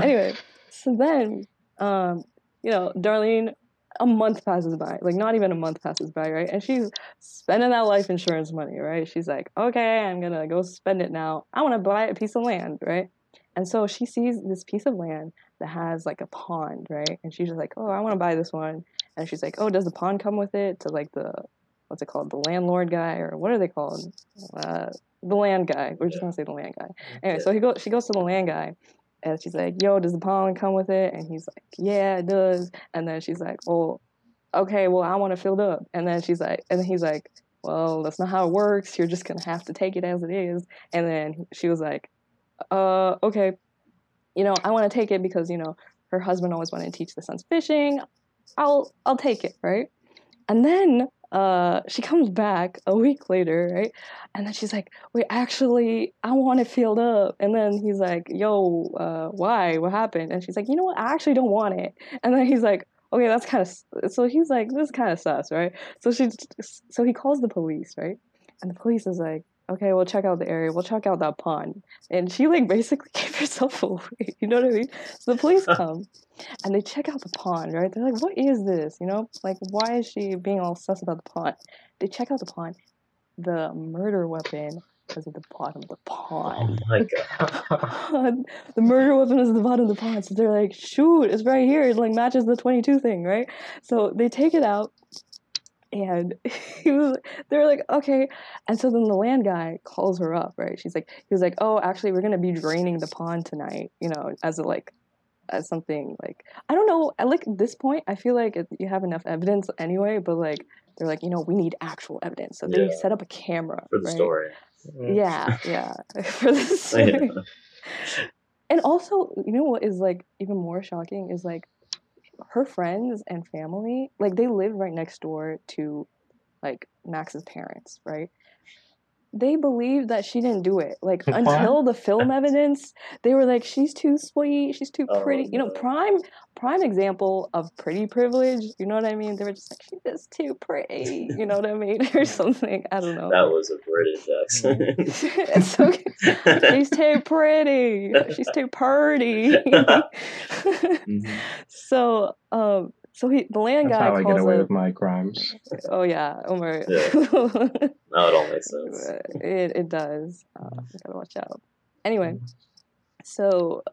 anyway. So then, um, you know, Darlene. A month passes by, like not even a month passes by, right? And she's spending that life insurance money, right? She's like, okay, I'm gonna go spend it now. I want to buy a piece of land, right? And so she sees this piece of land that has like a pond, right? And she's just like, oh, I want to buy this one. And she's like, oh, does the pond come with it? To like the what's it called, the landlord guy, or what are they called? Uh, the land guy. We're just gonna say the land guy. Anyway, so he go, she goes to the land guy, and she's like, yo, does the pond come with it? And he's like, yeah, it does. And then she's like, well, okay, well, I want to fill it up. And then she's like, and he's like, well, that's not how it works. You're just gonna have to take it as it is. And then she was like, uh, okay, you know, I want to take it because you know her husband always wanted to teach the sons fishing. I'll I'll take it, right? And then uh, she comes back a week later, right? And then she's like, wait, actually, I want it filled up. And then he's like, yo, uh, why? What happened? And she's like, you know what? I actually don't want it. And then he's like, okay, that's kind of. So he's like, this is kind of sus, right? So she, so he calls the police, right? And the police is like, okay, we'll check out the area. We'll check out that pond. And she like basically gave herself away. You know what I mean? So the police come and they check out the pond, right? They're like, what is this? You know, like why is she being all sus about the pond? They check out the pond. The murder weapon is at the bottom of the Oh pond. my god. The murder weapon is at the bottom of the pond. So they're like, shoot, it's right here. It like matches the 22 thing, right? So they take it out. And he was, they're like, okay. And so then the land guy calls her up, right? She's like, he was like, oh, actually, we're gonna be draining the pond tonight, you know, as a like, as something like, I don't know. At like this point, I feel like you have enough evidence anyway, but like, they're like, you know, we need actual evidence. So they Yeah. set up a camera For the right? story. Yeah, yeah, for this. Yeah. And also, you know what is like even more shocking is like her friends and family, like they live right next door to like Max's parents, right? They believed that she didn't do it. Like What? until the film evidence, they were like, "She's too sweet. She's too Oh, pretty." You know, no. prime prime example of pretty privilege. You know what I mean? They were just like, "She's just too pretty." You know what I mean, or something. I don't know. That was a British accent. okay. She's too pretty. She's too purty. Mhm. so, um, so he, the land That's guy how I calls get away up- with my crimes. Oh yeah, Umar. Yeah. No, it all makes sense. it it does. Uh, gotta watch out. Anyway, so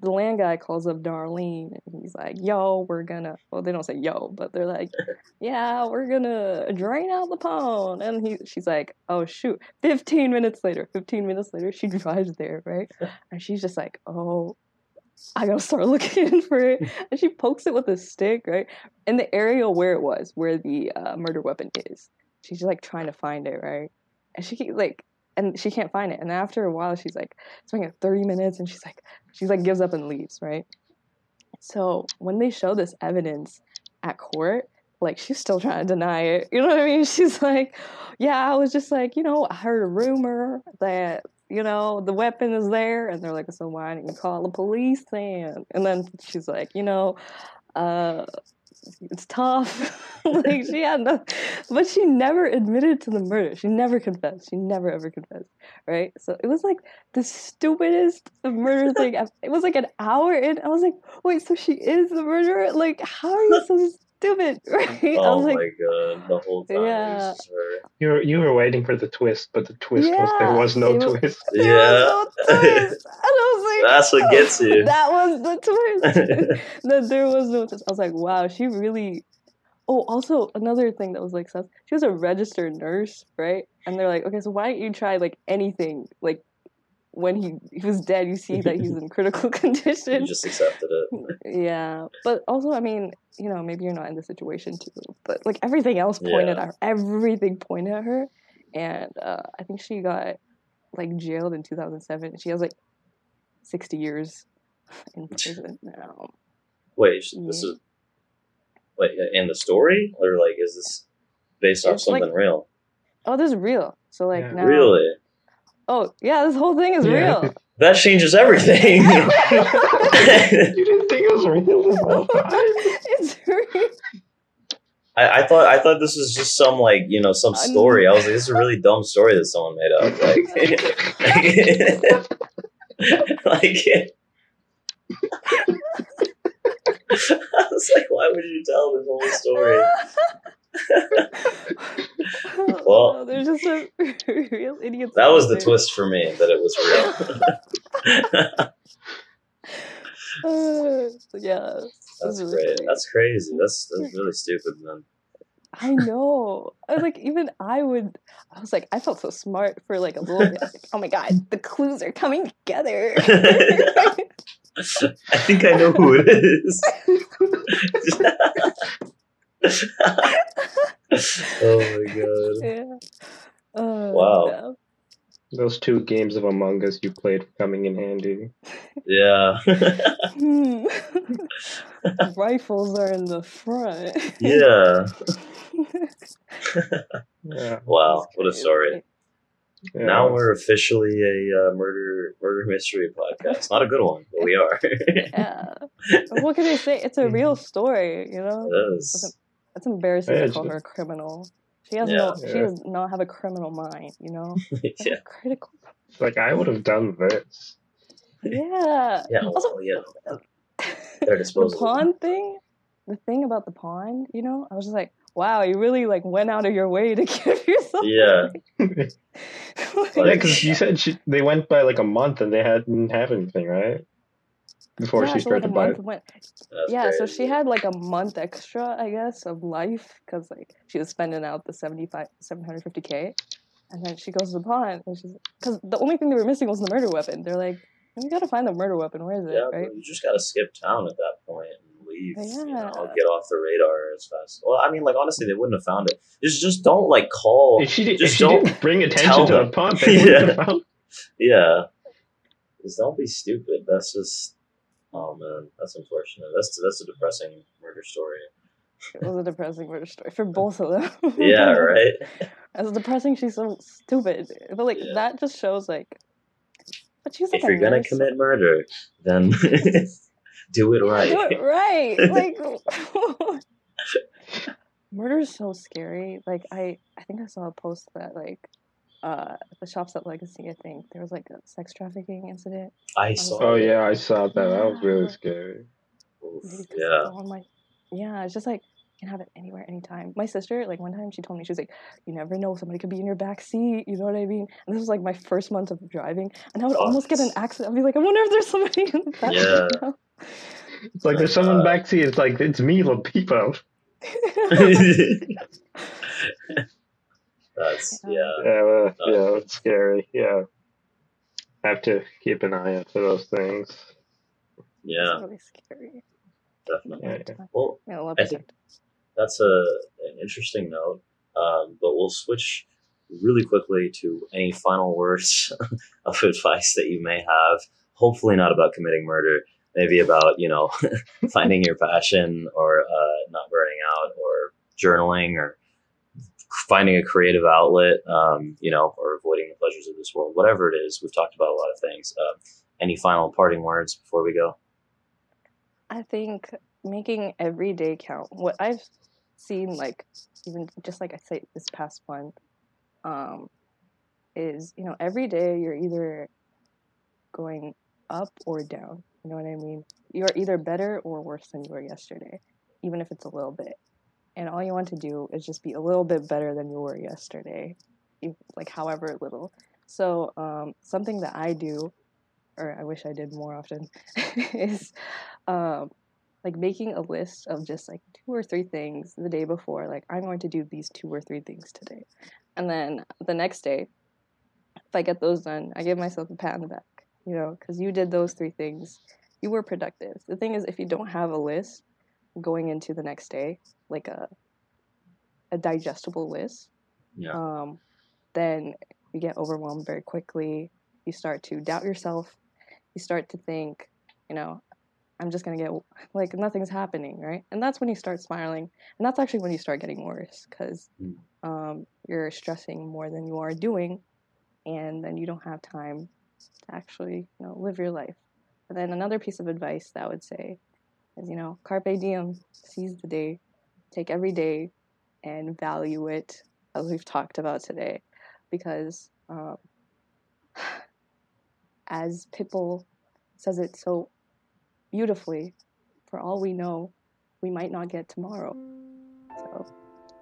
the land guy calls up Darlene and he's like, "Yo, we're gonna." Well, they don't say "yo," but they're like, "Yeah, we're gonna drain out the pond." And he, she's like, "Oh shoot!" Fifteen minutes later, fifteen minutes later, she drives there, right? And she's just like, "Oh." I gotta start looking for it, and she pokes it with a stick, right, in the area where it was, where the uh, murder weapon is. She's just like trying to find it, right, and she keep, like, and she can't find it. And after a while, she's like, it's been like thirty minutes, and she's like, she's like gives up and leaves, right. So when they show this evidence at court, like she's still trying to deny it. You know what I mean? She's like, yeah, I was just like, you know, I heard a rumor that you know the weapon is there, and they're like, so why didn't you call the police then? And then she's like, you know, uh, it's tough. like she had no, but she never admitted to the murder. She never confessed. She never ever confessed. Right? So it was like the stupidest murder thing. It was like an hour in. I was like, wait, so she is the murderer? Like, how are you so stupid? Right? Oh was my like, god, the whole time Yeah. it was just her. You were, you were waiting for the twist, but the twist was there was no it was- twist. there Yeah. was no twist. And I was like, That's what oh, gets you. That was the twist. that there was no twist. I was like, wow, she really. Oh, also another thing that was like. She was a registered nurse, right? And they're like, okay, so why don't you try like anything, like when he he was dead, you see that he's in critical condition. You just accepted it. Yeah, but also, I mean, you know, maybe you're not in the situation too, but like everything else pointed Yeah. at her, everything pointed at her, and uh, I think she got like jailed in 2007. She has like 60 years in prison now. Wait, sh- this is wait in the story, or like is this based off It's like- something real? Oh, this is real. So like Yeah. now, Really? Oh yeah, this whole thing is Yeah. real. That changes everything. you didn't think it was real this whole time? it's real. I, I thought I thought this was just some like you know some story. I was like, this is a really dumb story that someone made up. Like, like I was like, why would you tell this whole story? Well, Oh, there's just a real idiot. That was the twist for me that it was real. Uh, yeah, That's really great. funny. That's crazy. That's that's really stupid, man. I know. I was like, even I would. I was like, I felt so smart for like a little bit. Like, oh my god, the clues are coming together. I think I know who it is. oh my god. yeah. Uh, Wow. Those two games of Among Us you played were coming in handy. Yeah. yeah. Hmm. Rifles are in the front. yeah. Yeah. Wow. What a story. yeah. Now we're officially a uh, murder murder mystery podcast. Not a good one, but we are. Yeah. What can I say? It's a real story, you know? is. It's embarrassing Yeah, to call just- her a criminal. She has Yeah. no. She Yeah. does not have a criminal mind. You know. yeah. Critical. Like I would have done this. Yeah. Yeah. Also- Well, yeah. They're the disposable. pond thing. The thing about the pond, you know, I was just like, wow, you really like went out of your way to give yourself. Yeah. yeah, Like, because you said she, they went by like a month and they hadn't have anything, right? Before yeah, she so started a to buy. month went. That's yeah, so she had like a month extra, I guess, of life because like she was spending out the 75, 750k, and then she goes to the pond and she's because the only thing they were missing was the murder weapon. They're like, we gotta find the murder weapon. Where is it? Yeah, right? you just gotta skip town at that point and leave. You know, Yeah. get off the radar as fast. Well, I mean, like honestly, they wouldn't have found it. Just, just don't like call. If she, did, if just she don't didn't bring attention to them. the pond, Yeah. Yeah, just don't be stupid. That's just. Oh man, that's unfortunate. That's that's a depressing murder story. It was a depressing murder story for both of them. Yeah, right. It's depressing. She's so stupid, but like Yeah. that just shows like. But she's like if you're gonna nurse. commit murder, then do it right. Do it right. Like murder is so scary. Like I, I think I saw a post that like, uh, the shops at Legacy. I think there was like a sex trafficking incident. I saw. Oh yeah, I saw that. That was really scary. Oof, Maybe 'cause Yeah. it's my, yeah. It's just like you can have it anywhere, anytime. My sister, like one time, she told me she was like, "You never know, somebody could be in your back seat." You know what I mean? And this was like my first month of driving, and I would almost get an accident. I'd be like, "I wonder if there's somebody in the back." Yeah. seat now." It's like there's someone backseat. It's like it's me, Lapipo. That's Yeah. yeah. Yeah, well, Uh, yeah, it's scary. Yeah, have to keep an eye out for those things. Yeah, It's really scary. definitely. Yeah, yeah. Well, Yeah, I think that's a an interesting note. Um, but we'll switch really quickly to any final words of advice that you may have. Hopefully, not about committing murder. Maybe about you know finding your passion or uh, not burning out or journaling or finding a creative outlet. Um, you know, or avoiding the pleasures of this world. Whatever it is, we've talked about a lot of things. Uh, any final parting words before we go? I think making every day count. What I've seen, like even just like I say this past month, um, is you know every day you're either going up or down. You know what I mean? You're either better or worse than you were yesterday, even if it's a little bit. And all you want to do is just be a little bit better than you were yesterday, like however little. So um, something that I do, or I wish I did more often, is um, like making a list of just like two or three things the day before. Like I'm going to do these two or three things today, and then the next day, if I get those done, I give myself a pat on the back, you know, because you did those three things. You were productive. The thing is, if you don't have a list going into the next day, like a a digestible list, Yeah. um, then you get overwhelmed very quickly. You start to doubt yourself. You start to think, you know, I'm just gonna get like nothing's happening, right? And that's when you start spiraling, and that's actually when you start getting worse because Mm. um, you're stressing more than you are doing, and then you don't have time to actually, you know, live your life. And then another piece of advice that I would say is, you know, carpe diem, seize the day, take every day, and value it, as we've talked about today, because um, as Pitbull says it so beautifully, for all we know, we might not get tomorrow. So,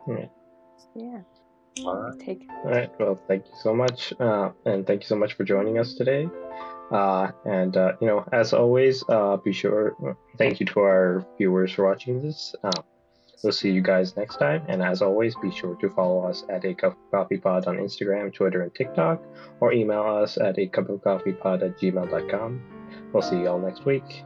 Right. yeah, All right. take All right. Well, thank you so much, uh, and thank you so much for joining us today. Uh, and uh, you know, as always, uh, be sure. Thank you to our viewers for watching this. Uh, we'll see you guys next time. And as always, be sure to follow us at a cup of coffee pod on Instagram, Twitter, and TikTok, or email us at a cup of coffee pod at gmail.com. We'll see you all next week.